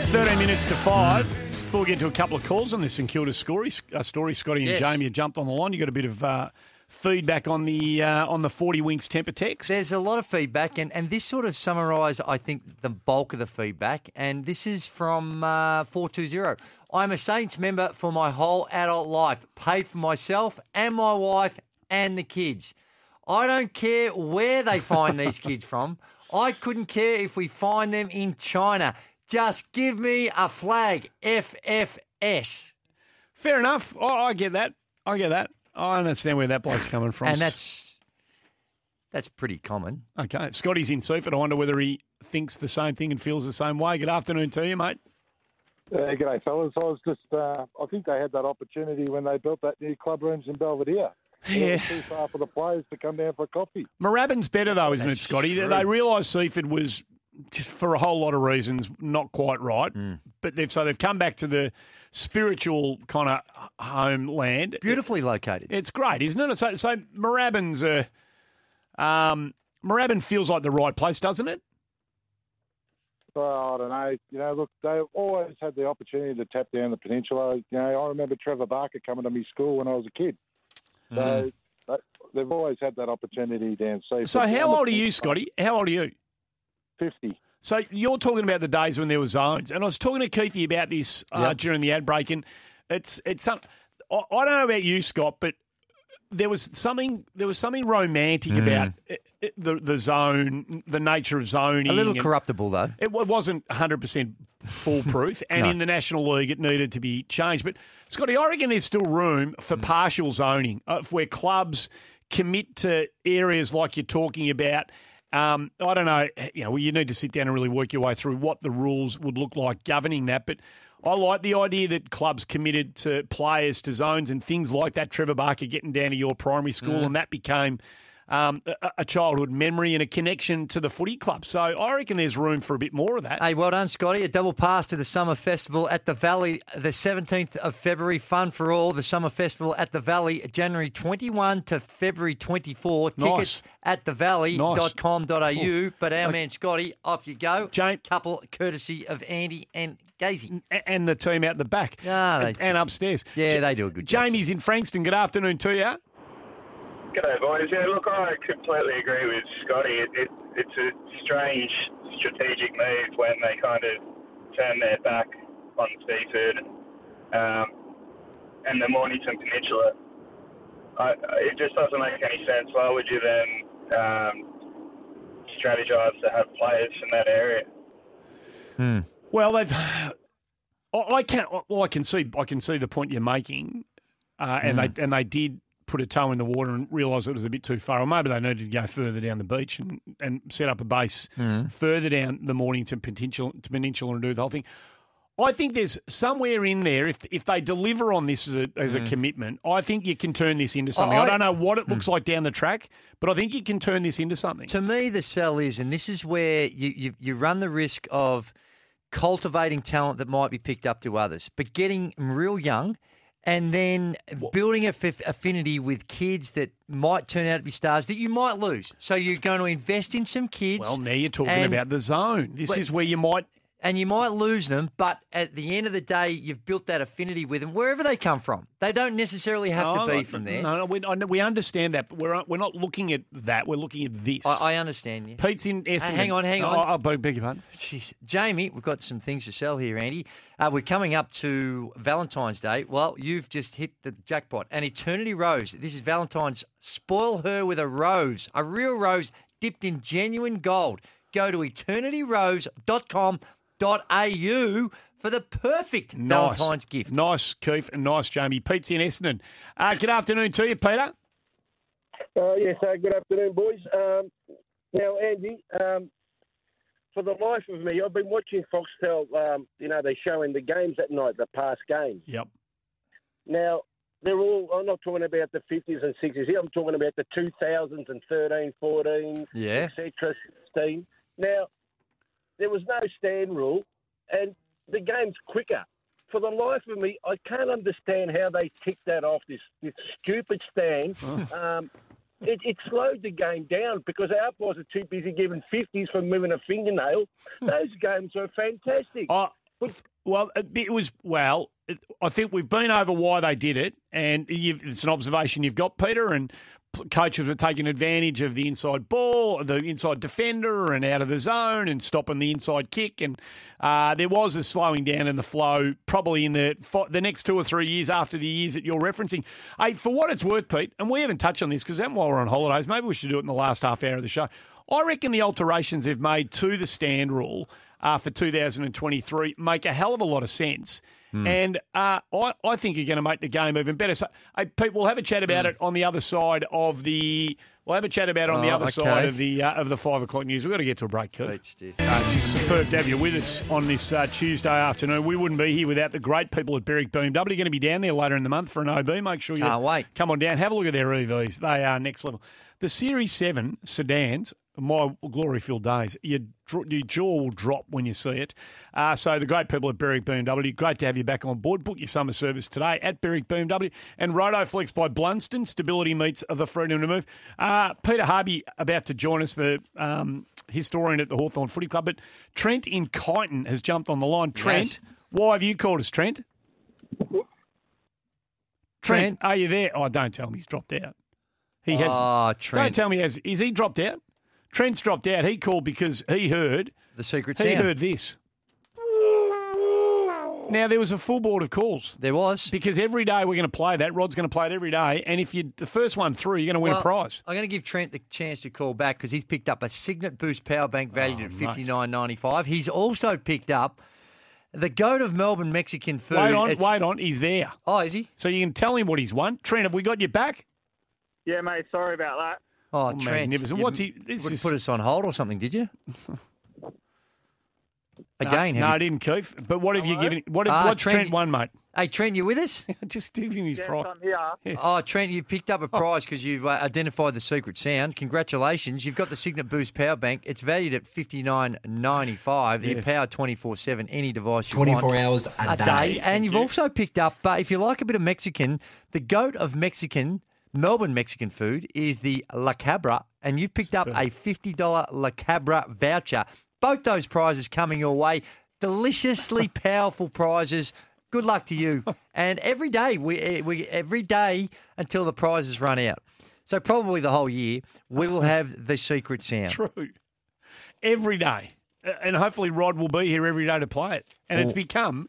13 minutes to 5. Before we get to a couple of calls on this St Kilda story, uh, story Scotty and Yes. Jamie have jumped on the line. You got a bit of uh, feedback on the uh, on the 40 Winks temper text. There's a lot of feedback, and, and this sort of summarised, I think, the bulk of the feedback. And this is from uh, 420. I'm a Saints member for my whole adult life, paid for myself and my wife and the kids. I don't care where they find these kids from. I couldn't care if we find them in China. Just give me a flag, FFS. Fair enough. Oh, I get that. I get that. I understand where that bloke's coming from. And that's that's pretty common. Okay. Scotty's in Seaford. I wonder whether he thinks the same thing and feels the same way. Good afternoon to you, mate. Uh, g'day, fellas. I was just, uh, I think they had that opportunity when they built that new club rooms in Belvedere. Yeah. was too far for the players to come down for a coffee. Moorabbin's better though, isn't it, Scotty? They- true. They realised Seaford was just for a whole lot of reasons not quite right, but they've so they've come back to the spiritual kind of homeland. Beautifully located. It's great, isn't it? So, so Moorabbin's a um, Moorabbin feels like the right place, doesn't it? Well, I don't know. You know, look, they've always had the opportunity to tap down the peninsula. You know, I remember Trevor Barker coming to me school when I was a kid. So they- they've always had that opportunity down south. So how old are you, Scotty? How old are you? 50. So you're talking about the days when there were zones, and I was talking to Keithy about this uh, Yep. during the ad break, and it's it's some. I, I don't know about you, Scott, but there was something there was something romantic Mm. about it, it- the the zone, the nature of zoning. A little corruptible, though. It wa- wasn't 100 percent foolproof, and No. in the National League, it needed to be changed. But Scotty, I reckon there's still room for Mm. partial zoning, uh, where clubs commit to areas like you're talking about. Um, I don't know, you know, well, you need to sit down and really work your way through what the rules would look like governing that. But I like the idea that clubs committed to players to zones and things like that. Trevor Barker getting down to your primary school, Mm. and that became um, a, a childhood memory and a connection to the footy club. So I reckon there's room for a bit more of that. Hey, well done, Scotty. A double pass to the Summer Festival at the Valley, the 17th of February. Fun for all. The Summer Festival at the Valley, January 21 to February 24. Nice. Tickets at thevalley.com.au. Nice. But our man Scotty, off you go. Jane. Couple courtesy of Andy and Gazy. And the team out the back Ah, and, and upstairs. Yeah, they do a good job. Jamie's in Frankston. Good afternoon to you. G'day, boys. Yeah, look, I completely agree with Scotty. It, it, it's a strange strategic move when they kind of turn their back on Seaford um, and the Mornington Peninsula. I, I- it just doesn't make any sense. Why would you then um, strategize to have players from that area? Well, they've. I I can. Well, I can see. I can see the point you're making, uh, and Mm. they and they did put a toe in the water and realise it was a bit too far. Or maybe they needed to go further down the beach and, and set up a base Mm. further down the Mornington Peninsula, Peninsula and do the whole thing. I think there's somewhere in there if if they deliver on this as a as a Mm. commitment, I think you can turn this into something. I, I- don't know what it Mm. looks like down the track, but I think you can turn this into something. To me, the sell is, and this is where you, you, you run the risk of cultivating talent that might be picked up to others, but getting real young and then building a f- affinity with kids that might turn out to be stars that you might lose. So you're going to invest in some kids. Well, now you're talking and- about the zone. This But- is where you might. And you might lose them, but at the end of the day, you've built that affinity with them wherever they come from. They don't necessarily have No, to be from there. No, no, we, I we understand that, but we're we're not looking at that. We're looking at this. I, I understand you. Pete's in Essendon. hang on, hang on. Oh, I beg your pardon. Jeez. Jamie, we've got some things to sell here, Andy. Uh, we're coming up to Valentine's Day. Well, you've just hit the jackpot. An Eternity Rose. This is Valentine's. Spoil her with a rose, a real rose dipped in genuine gold. Go to eternityrose.com.au for the perfect Nice. Valentine's gift. Nice, Keith, and nice, Jamie. Pete's in Essendon. Uh, good afternoon to you, Peter. Uh, yes, uh, good afternoon, boys. Um, now, Andy, um, for the life of me, I've been watching Foxtel. Um, you know, they're showing the games at night, the past games. Yep. Now, they're all, I'm not talking about the 50s and 60s here, I'm talking about the 2000s and 13, 14, Yeah. etc., 16. Now, there was no stand rule, and the game's quicker. For the life of me, I can't understand how they ticked that off, this, this stupid stand. Um, it, it slowed the game down because our boys are too busy giving 50s for moving a fingernail. Those games are fantastic. Oh, well, it it was well. It, I think we've been over why they did it, and you've, it's an observation you've got, Peter. And coaches were taking advantage of the inside ball, the inside defender, and out of the zone, and stopping the inside kick. And uh, there was a slowing down in the flow, probably in the the next two or three years after the years that you're referencing. Hey, for what it's worth, Pete, and we haven't touched on this because then while we're on holidays, maybe we should do it in the last half hour of the show. I reckon the alterations they've made to the stand rule uh, for 2023 make a hell of a lot of sense. Hmm. And uh, I, I think you're going to make the game even better. So, hey, Pete, we'll have a chat about it on the other side of the. We'll have a chat about it on the. Oh, other okay. side of the uh, of the five o'clock news. We've got to get to a break, Keith. Uh, it's superb to have you with us on this uh, Tuesday afternoon. We wouldn't be here without the great people at Berwick BMW. You're going to be down there later in the month for an OB. Make sure you Can't wait. come on down. Have a look at their EVs. They are next level. The Series 7 sedans, my glory-filled days, your, dr- your jaw will drop when you see it. Uh, so the great people at Berwick BMW, great to have you back on board. Book your summer service today at Berwick BMW. And Rotoflex by Blundstone, stability meets the freedom to move. Uh, Peter Harvey about to join us, the um, historian at the Hawthorn Footy Club. But Trent in Kyneton has jumped on the line. Trent, Yes. why have you called us, Trent? Trent, are you there? Oh, don't tell me he's dropped out. He has. Oh, Trent. Don't tell me he has. Is he dropped out? Trent's dropped out. He called because he heard The secret he sound. heard this. Now there was a full board of calls. There was because every day we're going to play that. Rod's going to play it every day, and if you the first one through, you're going to win a prize. I'm going to give Trent the chance to call back because he's picked up a Cygnett Boost power bank oh, valued Oh, at fifty nine ninety five. He's also picked up the goat of Melbourne Mexican food. Wait on, It's- wait on. He's there. Oh, is he? So you can tell him what he's won. Trent, have we got you back? Yeah, mate. Sorry about that. Oh, Oh, Trent, magnificent. you What's he- this wouldn't is- put us on hold or something, did you? Again, no, have no, you- I didn't, Keith. But what have you given? What Ah, what's Trent, won, mate? Hey, Trent, you with us? Just give him his Yes, prize. I'm here. Yes. Oh, Trent, you've picked up a prize because you've uh, identified the secret sound. Congratulations. You've got the Cygnett Boost power bank. It's valued at fifty nine ninety five. You Yes. power 24 7, any device you 24 want. hours a day. And you've also picked up, uh, if you like a bit of Mexican, the goat of Mexican, Melbourne Mexican food is the La Cabra. And you've picked up a $50 La Cabra voucher. Both those prizes coming your way. Deliciously powerful prizes. Good luck to you. And every day, we, eh, we every day until the prizes run out. So probably the whole year, we will have the secret sound. True. Every day. And hopefully Rod will be here every day to play it. And it's Oh. become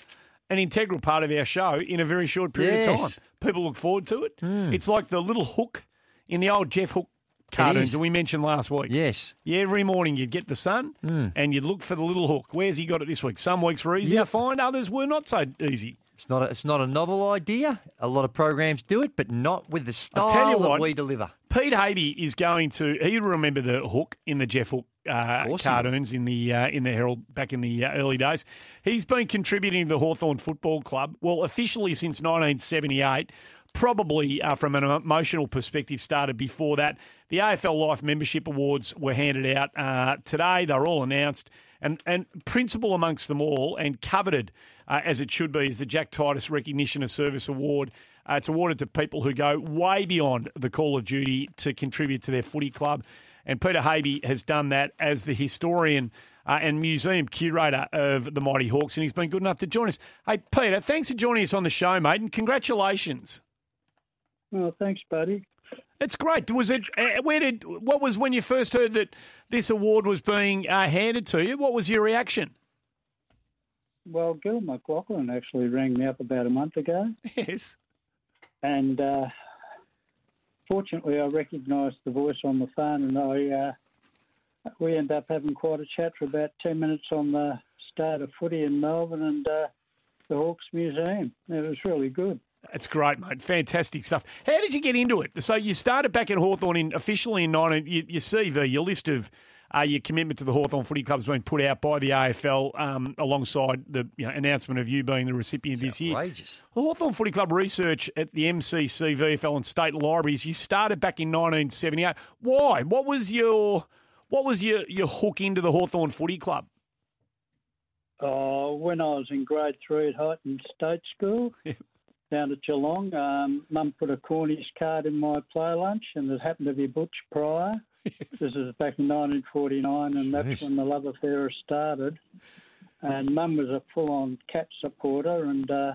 an integral part of our show in a very short period of time. People look forward to it. Hmm. It's like the little hook in the old Jeff Hook cartoons that we mentioned last week. Yes. Yeah, every morning you'd get the sun hmm. and you'd look for the little hook. Where's he got it this week? Some weeks were easy to find, others were not so easy. It's not a, it's not a novel idea. A lot of programs do it, but not with the style tell you that what, we deliver. Pete Harvey is going to. He remember the hook in the Jeff Hook uh, cartoons in the uh, in the Herald back in the uh, early days. He's been contributing to the Hawthorn Football Club. Well, officially since 1978. probably uh, from an emotional perspective started before that. The AFL Life Membership Awards were handed out uh, today. They're all announced. And, and principal amongst them all, and coveted uh, as it should be, is the Jack Titus Recognition of Service Award. Uh, it's awarded to people who go way beyond the call of duty to contribute to their footy club. And Peter Harvey has done that as the historian uh, and museum curator of the Mighty Hawks, and he's been good enough to join us. Hey, Peter, thanks for joining us on the show, mate, and congratulations. Well, thanks, buddy. It's great. Was it? Uh, where did? What was when you first heard that this award was being uh, handed to you? What was your reaction? Well, Gil McLachlan actually rang me up about a month ago. Yes. And uh, fortunately, I recognised the voice on the phone, and I uh, we ended up having quite a chat for about ten minutes on the start of footy in Melbourne and uh, the Hawks Museum. It was really good. That's great, mate. Fantastic stuff. How did you get into it? So you started back at Hawthorn in, officially in 19... You, your CV, your list of uh, your commitment to the Hawthorn Footy Club has been put out by the AFL um, alongside the you know, announcement of you being the recipient this year. Outrageous. The Hawthorn Footy Club research at the MCC, VFL and state libraries, you started back in 1978. Why? What was your... What was your, your hook into the Hawthorn Footy Club? Oh, when I was in grade three at Highton State School down at Geelong, um, Mum put a Cornish card in my play lunch, and it happened to be Butch Pryor. This is back in 1949, and that's Jeez. when the love affair started. And Mum was a full-on cat supporter, and uh,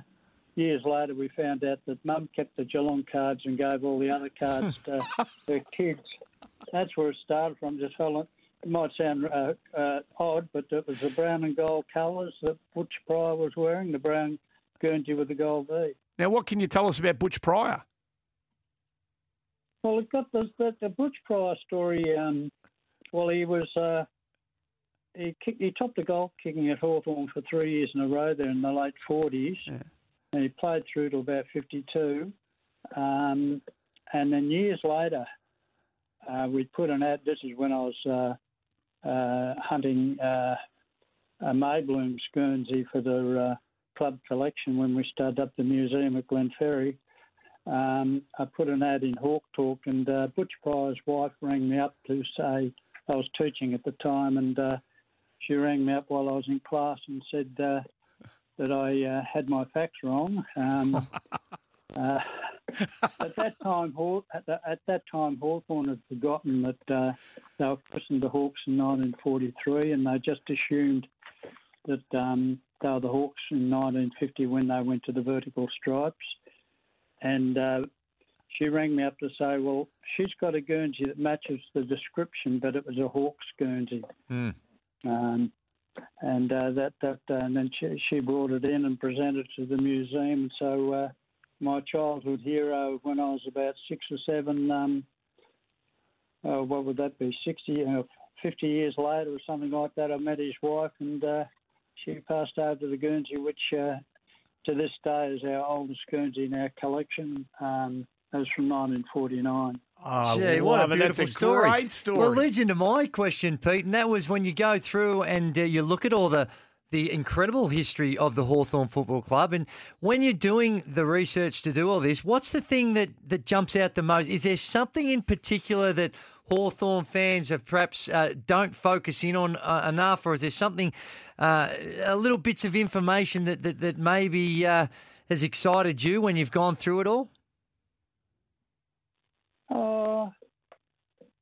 years later we found out that Mum kept the Geelong cards and gave all the other cards to her kids. That's where it started from. Just felt it might sound uh, uh, odd, but it was the brown and gold colours that Butch Pryor was wearing, the brown Guernsey with the gold V. Now, what can you tell us about Butch Pryor? Well, it got the, the, the Butch Pryor story. Um, well, he was uh, he kicked, he topped the goal kicking at Hawthorn for three years in a row there in the late forties, and he played through to about fifty-two. Um, and then years later, uh, we put an ad. This is when I was uh, uh, hunting uh, a Maybloom's Guernsey for the uh, club collection when we started up the museum at Glenferrie. Um, I put an ad in Hawk Talk, and uh, Butch Pryor's wife rang me up to say I was teaching at the time, and uh, she rang me up while I was in class and said uh, that I uh, had my facts wrong. Um, uh, at that time, at, the, at that time, Hawthorn had forgotten that uh, they were christened the Hawks in 1943, and they just assumed that um, they were the Hawks in 1950 when they went to the vertical stripes. And uh, she rang me up to say, well, she's got a Guernsey that matches the description, but it was a Hawks Guernsey. Hmm. Um, and uh, that that uh, and then she, she brought it in and presented it to the museum. And so uh, my childhood hero, when I was about six or seven, um, uh, what would that be, 60, uh, 50 years later or something like that, I met his wife and uh, she passed over to the Guernsey, which uh, to this day is our oldest Guernsey in our collection. Um, it was from 1949. Oh, Gee, what a love it. beautiful That's a story. great story. Well, leads into my question, Pete, and that was when you go through and uh, you look at all the the incredible history of the Hawthorn Football Club, and when you're doing the research to do all this, what's the thing that that jumps out the most? Is there something in particular that Hawthorn fans have perhaps uh, don't focus in on uh, enough, or is there something, uh, a little bits of information that that, that maybe uh, has excited you when you've gone through it all? Uh,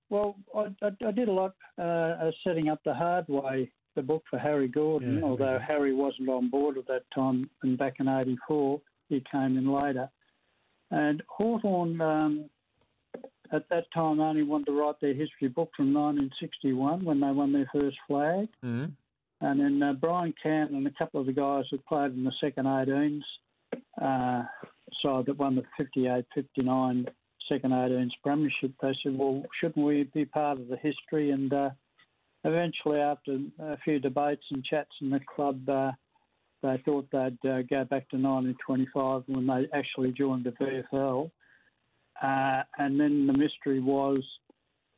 well, I, I, I did a lot uh, setting up the hard way, the book for Harry Gordon, Yeah, although Harry wasn't on board at that time and back in 84. He came in later. And Hawthorn, um, at that time, only wanted to write their history book from 1961 when they won their first flag. Mm. And then uh, Brian Cannon and a couple of the guys that played in the second 18s uh, side that won the 58 59 second 18s premiership, they said, well, shouldn't we be part of the history? And uh, eventually, after a few debates and chats in the club, uh, they thought they'd uh, go back to 1925 when they actually joined the VFL. Uh, and then the mystery was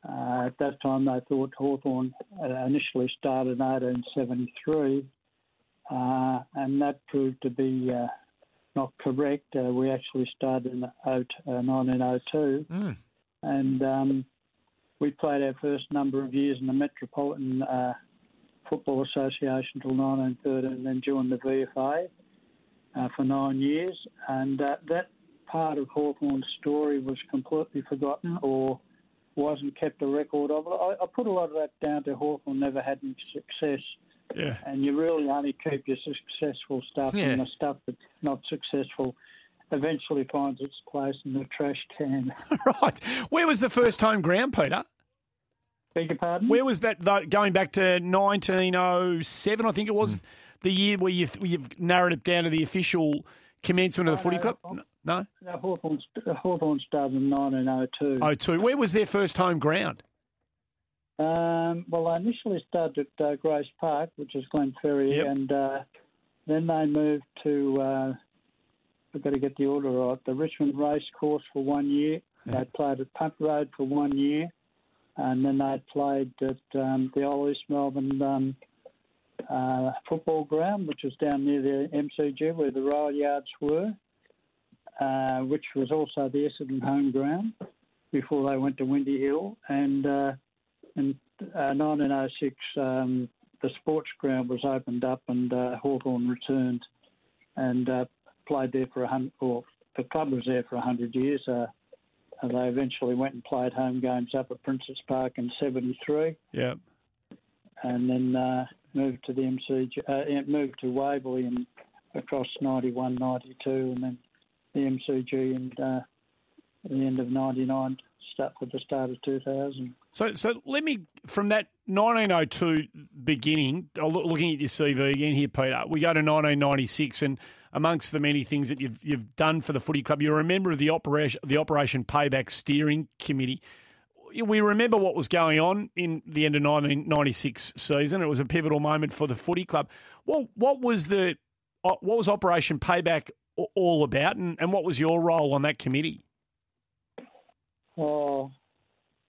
uh, at that time they thought Hawthorn initially started in 1873, uh, and that proved to be uh, not correct. Uh, we actually started in oh- uh, 1902, and um, we played our first number of years in the Metropolitan uh, Football Association till 1913, and then joined the VFA uh, for nine years. And uh, that part of Hawthorn's story was completely forgotten or wasn't kept a record of. I, I put a lot of that down to Hawthorn never had any success. Yeah. And you really only keep your successful stuff, Yeah. and the stuff that's not successful eventually finds its place in the trash can. right. Where was the first home ground, Peter? Beg your pardon? Where was that? Going back to 1907, I think it was hmm. the year where you've, you've narrowed it down to the official commencement of the Oh, footy no, club. oh. No, No, Hawthorn, Hawthorn started in 1902. oh two. Where was their first home ground? Um, well, I initially started at uh, Grace Park, which is Glenferrie, Yep. and uh, then they moved to, uh, I've got to get the order right, the Richmond Race Course for one year. They played at Punt Road for one year, and then they played at um, the old East Melbourne um, uh, football ground, which was down near the MCG where the rail yards were, uh, which was also the Essendon home ground before they went to Windy Hill. And uh, in uh, 1906, um, the sports ground was opened up and uh, Hawthorn returned and uh, played there for a hundred. Or the club was there for a hundred years. Uh, and they eventually went and played home games up at Princes Park in '73 Yeah. and then uh, moved to the MCG, uh, moved to Waverley and across 91, 92, and then the MCG and uh, the end of 99, start for the start of 2000. So, so let me from that 1902 beginning. uh, Looking at your CV again here, Peter. We go to 1996, and amongst the many things that you've you've done for the footy club, you're a member of the operation the Operation Payback Steering Committee. We remember what was going on in the end of 1996 season. It was a pivotal moment for the footy club. What what was the uh, what was Operation Payback all about, and, and what was your role on that committee? Oh,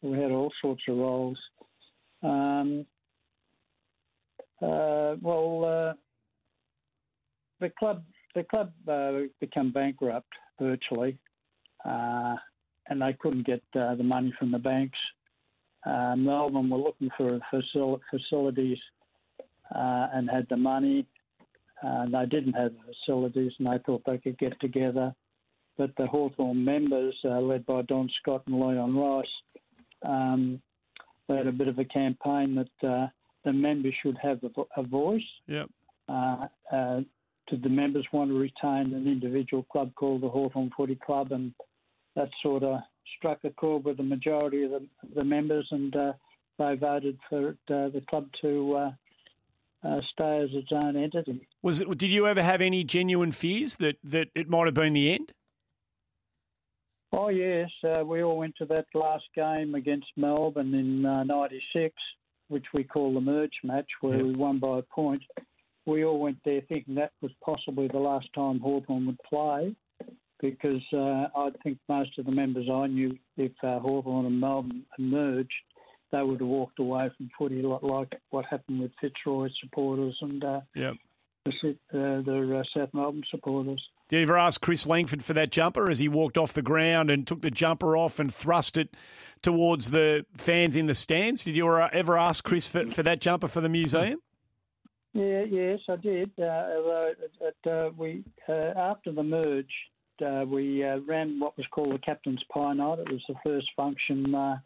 we had all sorts of roles. Um, uh, well, uh, the club the club uh, became bankrupt virtually, uh, and they couldn't get uh, the money from the banks. Uh, Melbourne were looking for facil- facilities and had the money. Uh, they didn't have the facilities, and they thought they could get together but the Hawthorn members, uh, led by Don Scott and Leon Rice, um, led a bit of a campaign that uh, the members should have a, vo- a voice. Yep. Uh, uh, did the members want to retain an individual club called the Hawthorn Footy Club? And that sort of struck a chord with the majority of the, the members, and uh, they voted for it, uh, the club to uh, uh, stay as its own entity. Was it? Did you ever have any genuine fears that, that it might have been the end? Oh yes, uh, we all went to that last game against Melbourne in '96, which we call the merge match, where we won by a point. We all went there thinking that was possibly the last time Hawthorn would play, because uh, I think most of the members I knew, if uh, Hawthorn and Melbourne merged, they would have walked away from footy, like, like what happened with Fitzroy supporters and uh, Yep. the, uh, the uh, South Melbourne supporters. Did you ever ask Chris Langford for that jumper as he walked off the ground and took the jumper off and thrust it towards the fans in the stands? Did you ever ask Chris for, for that jumper for the museum? Yeah, yes, I did. Uh, although it, uh, we uh, after the merge, uh, we uh, ran what was called the captain's pie night. It was the first function uh,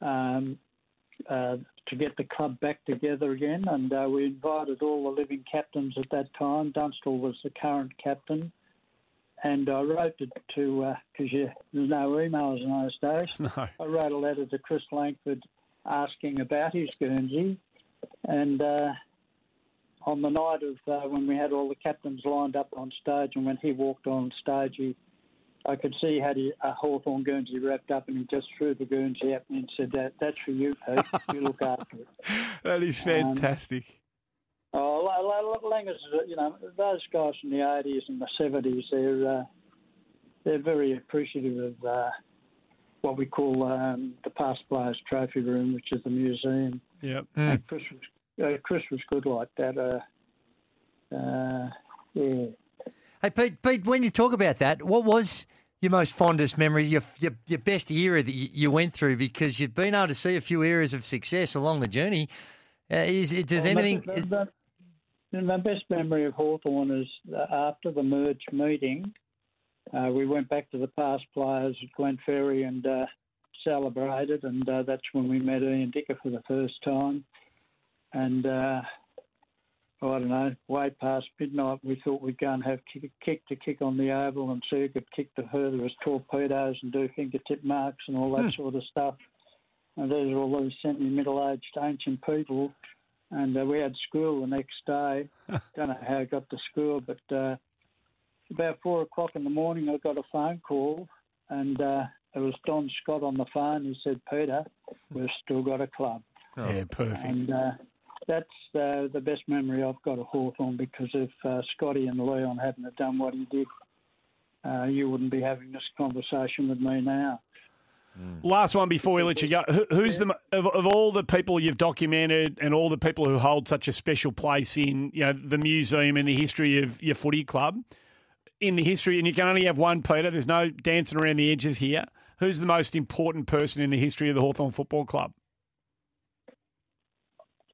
um, uh, to get the club back together again, and uh, we invited all the living captains at that time. Dunstall was the current captain, and I wrote it to because you there's no emails in those days. No. I wrote a letter to Chris Langford asking about his Guernsey, and uh, on the night of uh, when we had all the captains lined up on stage, and when he walked on stage, he, I could see he had a a Hawthorn Guernsey wrapped up, and he just threw the Guernsey at me and said, that, "That's for you, Pete. you look after it." That is fantastic. Oh, La- La- La- Langers, you know, those guys from the 80s and the 70s, they're uh, they're very appreciative of uh, what we call um, the past players trophy room, which is the museum. Yep. And Chris was uh, Chris was good like that. Uh, uh, yeah. Hey, Pete, Pete, when you talk about that, what was your most fondest memory, your, your, your best era that you, you went through? Because you've been able to see a few areas of success along the journey. Uh, is it, does Well, anything. the- the- my best memory of Hawthorn is uh, after the merge meeting, uh, we went back to the past players at Glenferrie and uh, celebrated, and uh, that's when we met Ian Dicker for the first time. And uh, I don't know, way past midnight, we thought we'd go and have kick, kick to kick on the oval and see who could kick the furthest torpedoes and do fingertip marks and all that Hmm. sort of stuff. And these are all these semi-middle-aged ancient people. And uh, we had school the next day. Don't know how I got to school, but uh, about four o'clock in the morning, I got a phone call, and uh, it was Don Scott on the phone. He said, "Peter, we've still got a club." Yeah, perfect. And uh, that's uh, the best memory I've got of Hawthorn because if uh, Scotty and Leon hadn't have done what he did, uh, you wouldn't be having this conversation with me now. Last one before we let you go. Who, who's the of, of all the people you've documented and all the people who hold such a special place in you know the museum and the history of your footy club in the history, and you can only have one, Peter. There's no dancing around the edges here. Who's the most important person in the history of the Hawthorn Football Club?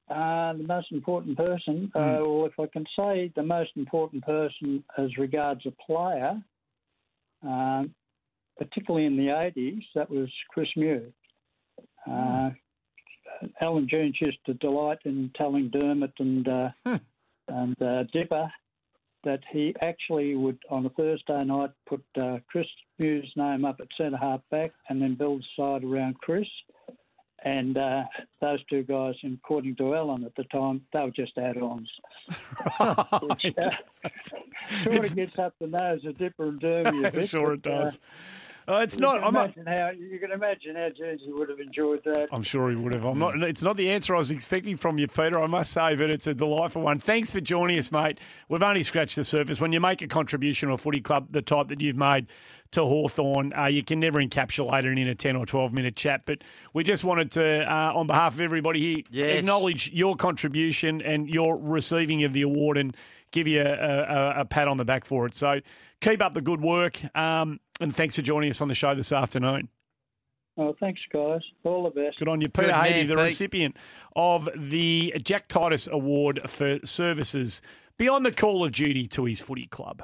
Uh, the most important person, Hmm. uh, well, if I can say the most important person as regards a player, um, particularly in the 80s, that was Chris Mew. Uh, Allan Jeans used to delight in telling Dermott and uh, and uh, Dipper that he actually would, on a Thursday night, put uh, Chris Mew's name up at centre half back and then build a side around Chris. And uh, those two guys, according to Allan at the time, they were just add-ons. Which, uh, sort of gets up the nose of Dipper and Derby a bit. Sure it uh, does. Uh, it's you not. Can I'm not. imagine how you can imagine how Jersey would have enjoyed that. I'm sure he would have. I'm not. It's not the answer I was expecting from you, Peter. I must say, but it's a delightful one. Thanks for joining us, mate. We've only scratched the surface. When you make a contribution to a footy club, the type that you've made to Hawthorn, uh, you can never encapsulate it in a 10 or 12 minute chat. But we just wanted to, uh, on behalf of everybody here, Yes. acknowledge your contribution and your receiving of the award and give you a, a, a pat on the back for it. So keep up the good work. Um, and thanks for joining us on the show this afternoon. Oh, thanks, guys. All the best. Good on you, Peter Good Harvey, man, the Pete. recipient of the Jack Titus Award for services beyond the call of duty to his footy club.